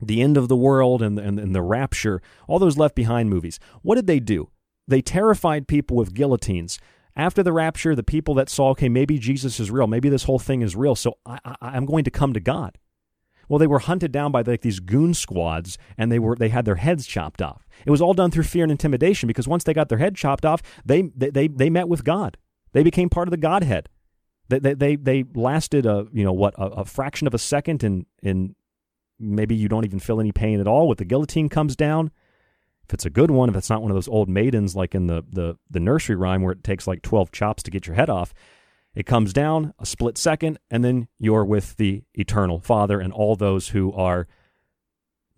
Speaker 1: the end of the world and, and, and the rapture, all those left behind movies. What did they do? They terrified people with guillotines. After the rapture, the people that saw, okay, maybe Jesus is real, maybe this whole thing is real, so I, I, I'm going to come to God. Well, they were hunted down by like these goon squads, and they were they had their heads chopped off. It was all done through fear and intimidation because once they got their head chopped off, they they they, they met with God. They became part of the Godhead. They they they, they lasted a you know what a, a fraction of a second, and and maybe you don't even feel any pain at all. With the guillotine comes down, if it's a good one, if it's not one of those old maidens like in the the the nursery rhyme where it takes like twelve chops to get your head off, it comes down a split second, and then you're with the eternal Father and all those who are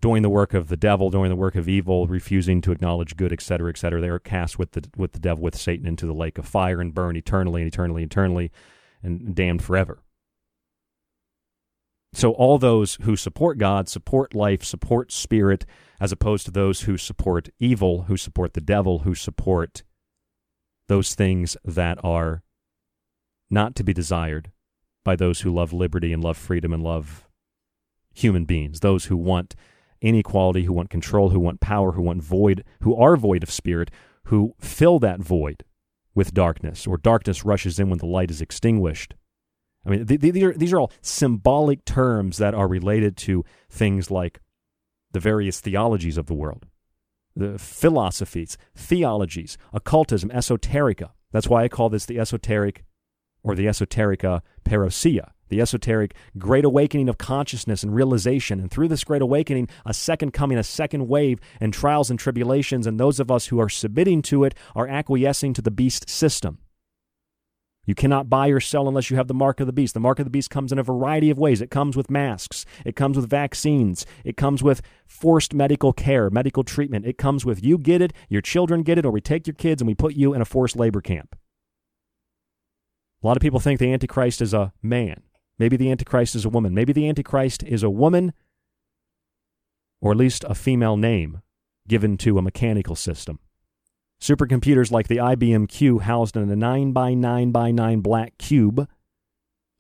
Speaker 1: doing the work of the devil, doing the work of evil, refusing to acknowledge good, etc., etc. They are cast with the with the devil, with Satan, into the lake of fire and burn eternally and eternally, eternally, and damned forever. So all those who support God, support life, support spirit, as opposed to those who support evil, who support the devil, who support those things that are not to be desired by those who love liberty and love freedom and love human beings, those who want inequality, who want control, who want power, who want void, who are void of spirit, who fill that void with darkness, or darkness rushes in when the light is extinguished. I mean, th- th- these, are, these are all symbolic terms that are related to things like the various theologies of the world, the philosophies, theologies, occultism, esoterica. That's why I call this the esoteric or the esoterica parousia, the esoteric great awakening of consciousness and realization. And through this great awakening, a second coming, a second wave, and trials and tribulations. And those of us who are submitting to it are acquiescing to the beast system. You cannot buy or sell unless you have the mark of the beast. The mark of the beast comes in a variety of ways. It comes with masks, it comes with vaccines, it comes with forced medical care, medical treatment. It comes with you get it, your children get it, or we take your kids and we put you in a forced labor camp. A lot of people think the Antichrist is a man. Maybe the Antichrist is a woman. Maybe the Antichrist is a woman, or at least a female name given to a mechanical system. Supercomputers like the IBM Q housed in a 9 by 9 by 9 black cube.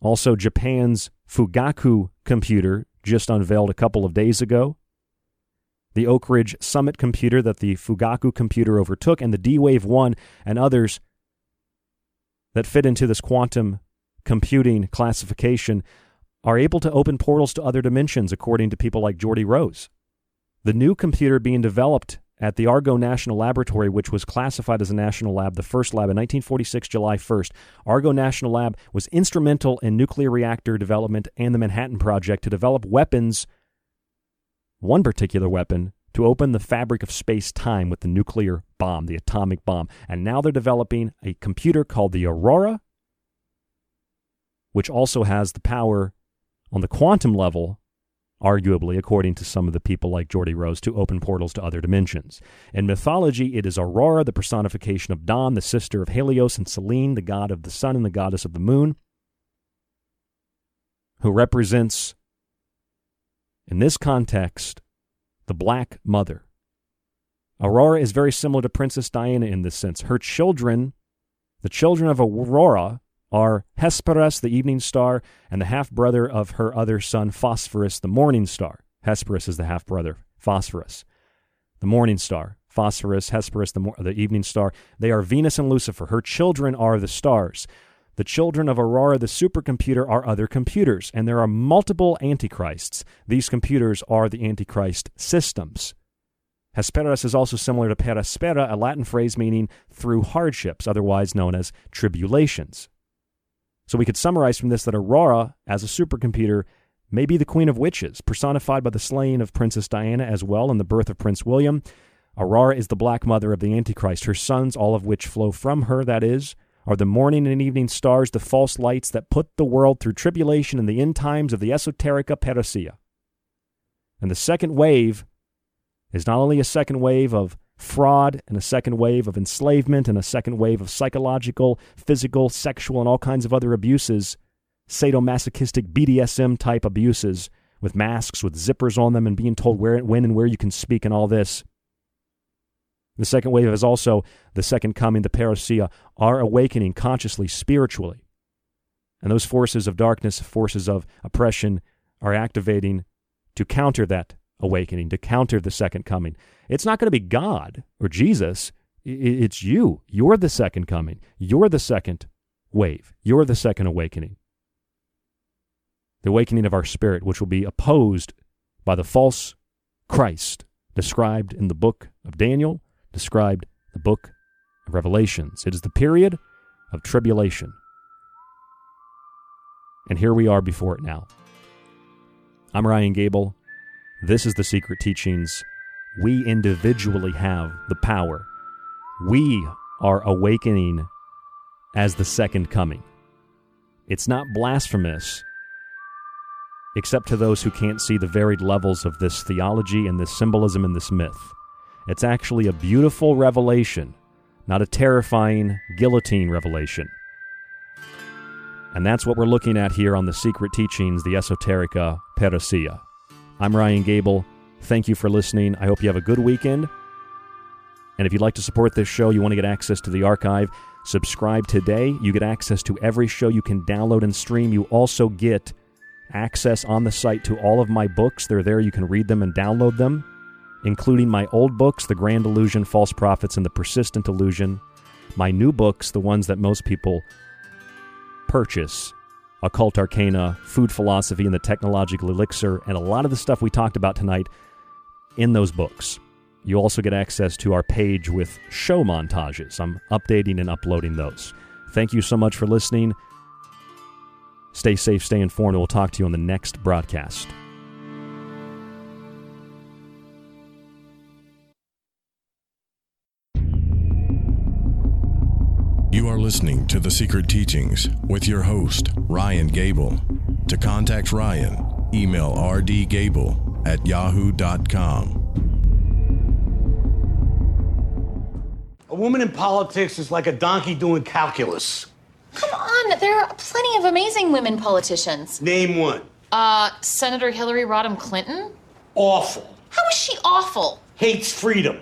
Speaker 1: Also, Japan's Fugaku computer just unveiled a couple of days ago. The Oak Ridge Summit computer that the Fugaku computer overtook, and the D Wave 1 and others that fit into this quantum computing classification are able to open portals to other dimensions, according to people like Geordie Rose. The new computer being developed at the Argonne National Laboratory, which was classified as a national lab, the first lab in 1946, July 1st. Argonne National Lab was instrumental in nuclear reactor development and the Manhattan Project to develop weapons, one particular weapon, to open the fabric of space time with the nuclear bomb, the atomic bomb. And now they're developing a computer called the Aurora, which also has the power on the quantum level arguably, according to some of the people like Geordie Rose, to open portals to other dimensions. In mythology, it is Aurora, the personification of Dawn, the sister of Helios and Selene, the god of the sun and the goddess of the moon, who represents, in this context, the Black Mother. Aurora is very similar to Princess Diana in this sense. Her children, the children of Aurora, are Hesperus, the evening star, and the half brother of her other son, Phosphorus, the morning star. Hesperus is the half brother, Phosphorus, the morning star. Phosphorus, Hesperus, the, the evening star. They are Venus and Lucifer. Her children are the stars. The children of Aurora, the supercomputer, are other computers, and there are multiple antichrists. These computers are the antichrist systems. Hesperus is also similar to per aspera, a Latin phrase meaning through hardships, otherwise known as tribulations. So we could summarize from this that Aurora, as a supercomputer, may be the queen of witches, personified by the slaying of Princess Diana as well and the birth of Prince William. Aurora is the black mother of the Antichrist. Her sons, all of which flow from her, that is, are the morning and evening stars, the false lights that put the world through tribulation in the end times of the esoterica parousia. And the second wave is not only a second wave of fraud and a second wave of enslavement and a second wave of psychological, physical, sexual, and all kinds of other abuses, sadomasochistic BDSM type abuses with masks with zippers on them and being told where, when, and where you can speak and all this. The second wave is also the second coming, the parousia, are awakening consciously, spiritually. And those forces of darkness, forces of oppression, are activating to counter that awakening, to counter the second coming. It's not going to be God or Jesus. It's you. You're the second coming. You're the second wave. You're the second awakening. The awakening of our spirit, which will be opposed by the false Christ described in the book of Daniel, described the book of Revelations. It is the period of tribulation. And here we are before it now. I'm Ryan Gable. This is The Secret Teachings. We individually have the power. We are awakening as the second coming. It's not blasphemous, except to those who can't see the varied levels of this theology and this symbolism and this myth. It's actually a beautiful revelation, not a terrifying guillotine revelation. And that's what we're looking at here on the Secret Teachings, the Esoterica Parousia. I'm Ryan Gable. Thank you for listening. I hope you have a good weekend. And if you'd like to support this show, you want to get access to the archive, subscribe today. You get access to every show you can download and stream. You also get access on the site to all of my books. They're there. You can read them and download them, including my old books, The Grand Illusion, False Prophets, and The Persistent Illusion. My new books, the ones that most people purchase Occult Arcana, Food Philosophy, and the Technological Elixir, and a lot of the stuff we talked about tonight in those books. You also get access to our page with show montages. I'm updating and uploading those. Thank you so much for listening. Stay safe, stay informed, and we'll talk to you on the next broadcast.
Speaker 26: You are listening to The Secret Teachings with your host, Ryan Gable. To contact Ryan, email rdgable at yahoo.com.
Speaker 12: A woman in politics is like a donkey doing calculus.
Speaker 13: Come on, there are plenty of amazing women politicians.
Speaker 12: Name one.
Speaker 13: Uh, Senator Hillary Rodham Clinton?
Speaker 12: Awful.
Speaker 13: How is she awful?
Speaker 12: Hates freedom.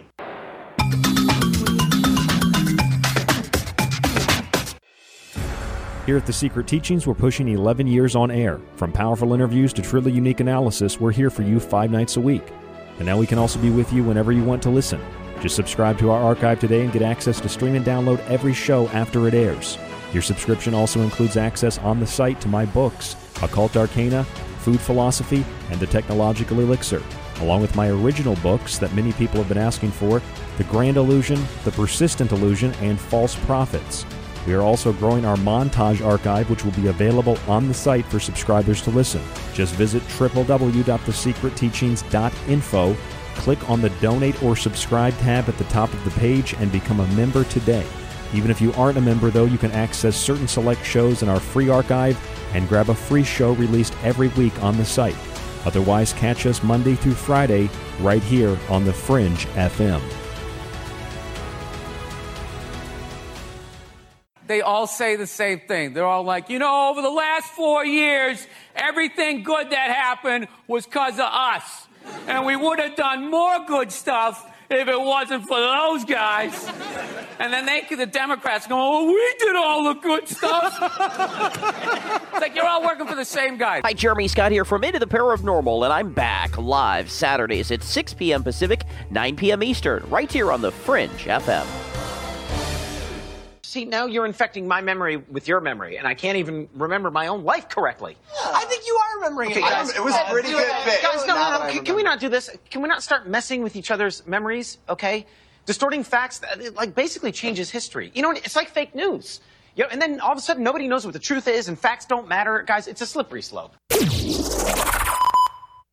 Speaker 1: Here at The Secret Teachings, we're pushing 11 years on air. From powerful interviews to truly unique analysis, we're here for you five nights a week. And now we can also be with you whenever you want to listen. Just subscribe to our archive today and get access to stream and download every show after it airs. Your subscription also includes access on the site to my books, Occult Arcana, Food Philosophy, and the Technological Elixir, along with my original books that many people have been asking for The Grand Illusion, The Persistent Illusion, and False Prophets. We are also growing our montage archive, which will be available on the site for subscribers to listen. Just visit www.thesecretteachings.info, click on the donate or subscribe tab at the top of the page, and become a member today. Even if you aren't a member, though, you can access certain select shows in our free archive and grab a free show released every week on the site. Otherwise, catch us Monday through Friday right here on The Fringe FM.
Speaker 14: They all say the same thing. They're all like, you know, over the last four years, everything good that happened was because of us. And we would have done more good stuff if it wasn't for those guys. And then they, the Democrats, go, oh, we did all the good stuff. it's like you're all working for the same guy.
Speaker 2: Hi, Jeremy Scott here from Into the Paranormal, and I'm back live Saturdays at 6 p.m. Pacific, 9 p.m. Eastern, right here on the Fringe FM.
Speaker 27: See, now you're infecting my memory with your memory, and I can't even remember my own life correctly.
Speaker 7: I think you are remembering
Speaker 27: Okay,
Speaker 7: it.
Speaker 27: guys,
Speaker 7: it was
Speaker 27: uh,
Speaker 7: pretty good bit.
Speaker 27: Guys, no, no, no. Can, can we not do this? Can we not start messing with each other's memories? Okay, distorting facts, it, like basically changes history. You know, it's like fake news. You know, and then all of a sudden, nobody knows what the truth is, and facts don't matter. Guys, it's a slippery slope.